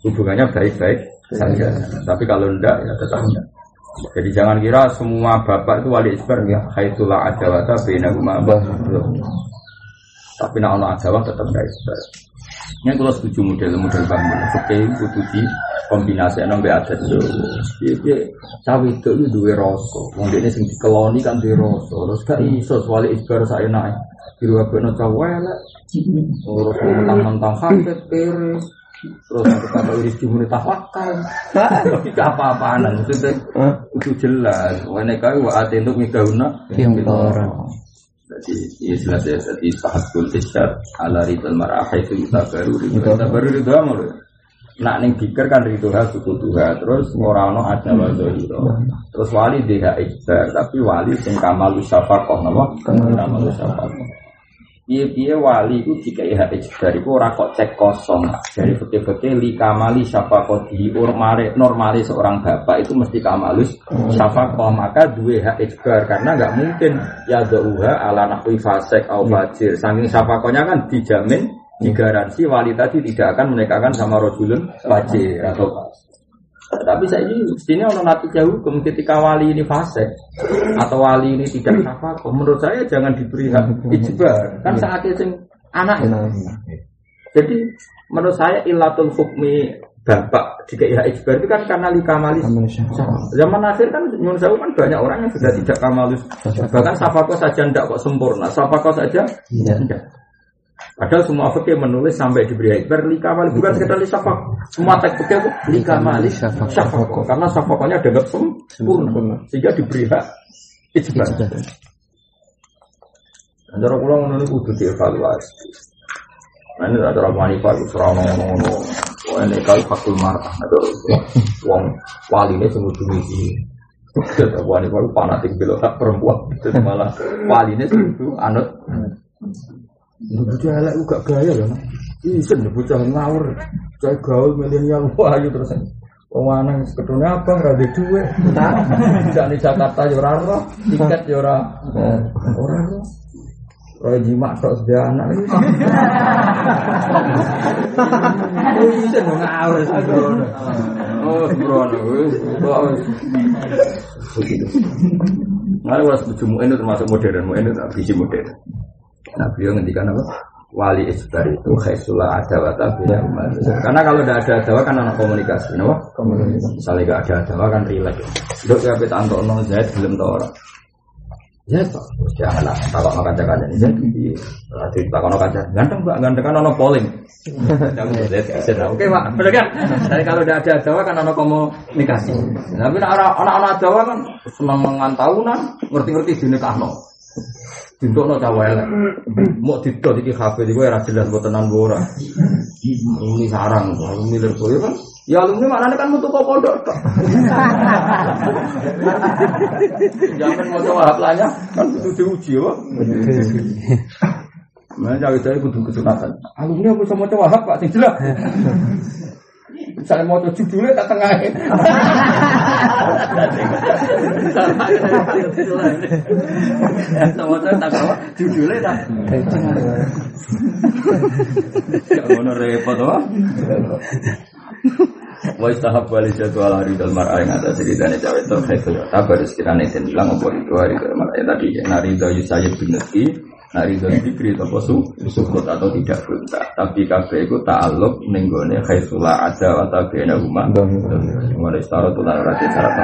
hubungannya baik-baik saja. Tapi kalau enggak ya tetap. Jadi jangan kira semua bapak itu wali isbar ya. Haitula ada wata Bina rumah Tapi nak ono agama tetap isbar. Ini kalau setuju model-model bangun, fakih kudu kombinasi enam adat yo. Iya, cawe itu itu dua rasa. Wong ini sing dikeloni kan dua rasa. Terus gak iso wali isbar saya naik. Biru apa no cawe lah. Terus mentang-mentang hafid peres. Terus kata iris jumuni tawakal. Tapi apa-apaan maksudnya itu jelas. Wene kau wa untuk migauna Yang orang. jadi ya jelas ya jadi sahatul isyad ala ridal mar'ah itu kita baru kita baru amal nak neng pikir kan ridho ha suku tuha terus orang no ada wadohiro terus wali dia ikhtar tapi wali sing kamalu syafaqoh nama kamalu syafaqoh Iya iya wali itu jika IH ikhtar itu orang kok cek kosong dari fakir-fakir li kamali syafaqoh di normali normali seorang bapak itu mesti kamalus syafaqoh maka dua hak ikhtar karena nggak mungkin ya dauha ala nahwi fasek au fajir. Saking syafaqohnya kan dijamin digaransi wali tadi tidak akan menikahkan sama rojulun fajir atau tapi saya ini sini ono natijah hukum ketika wali ini fase atau wali ini tidak syafakoh menurut saya jangan diberi hak ijbar. Kan saat itu anak. Jadi menurut saya ilatul hukmi bapak jika ya ijbar itu kan karena likamalis zaman akhir kan nyun sewu kan banyak orang yang sudah tidak kamalis bahkan safako saja tidak kok sempurna. Safako saja tidak Padahal semua fikih menulis sampai diberi ijbar likamal bukan sekedar lisafak. Semua teks fikih itu likamal syafaq karena syafaqnya dianggap sempurna sehingga diberi hak ijbar. Antara pulau ngono niku kudu dievaluasi. Nah ini antara wanita itu serang ngono-ngono. Wah ini kali fakul marah. Ada wong wali ini sungguh. Kita wanita itu fanatik belok tak perempuan. Malah wali ini sungguh anut. Bocah elek gak gaya ya. Isen bocah ngawur. Cai gaul milenial wah ayo terus. Wong lanang ketune abang ra duwe dhuwit. Tidak di Jakarta ya ora roh, tiket ya ora ora roh. Roy jima tok sedia anak ini. Isen ngawur sembrono. Oh, sembrono. Begitu. Lalu was bujumu itu termasuk modern, itu tak biji modern. Nah beliau ngendikan apa? Wali isbar itu khaisula adawata bila umat. Karena kalau tidak ada adawa kan anak komunikasi, no? Komunikasi. Misalnya gak ada adawa kan relax. Dok ya kita antok no Zaid belum tau orang. Zaid kok, jangan lah. Takut no kaca kaca Zaid. Berarti takut no kaca. Ganteng mbak, ganteng kan ono polling. Jangan Zaid bisa Oke pak, bener kan? Jadi kalau tidak ada adawa kan ono komunikasi. Tapi orang-orang adawa kan senang mengantahunan, ngerti-ngerti dinikahno. Untuk no cawe elek, mau didot iki kafe di gue jelas buat tenan ora. Ini sarang, milir gue kan. Ya alumni mana kan mutu kok pondok. Jangan mau coba haplanya, kan itu diuji ya. Mana cawe cawe kudu kesunatan. Alumni aku sama coba hap pak, jelas. Saya mau judulnya tak tengah. Sama saya tak kawa judulnya tak. Gak mau repot wah. Wa istahab wali jadu ala ridal mar'a yang ada ceritanya cawe itu khaitul tabar sekiranya itu bilang apa itu hari ridal mar'a tadi ya narido yusayib bin Nabi narido dikri atau su sukut atau tidak bunta tapi kafe itu ta'aluk nenggone khaisula ada wa tabena rumah Wa istara tulah rati syarat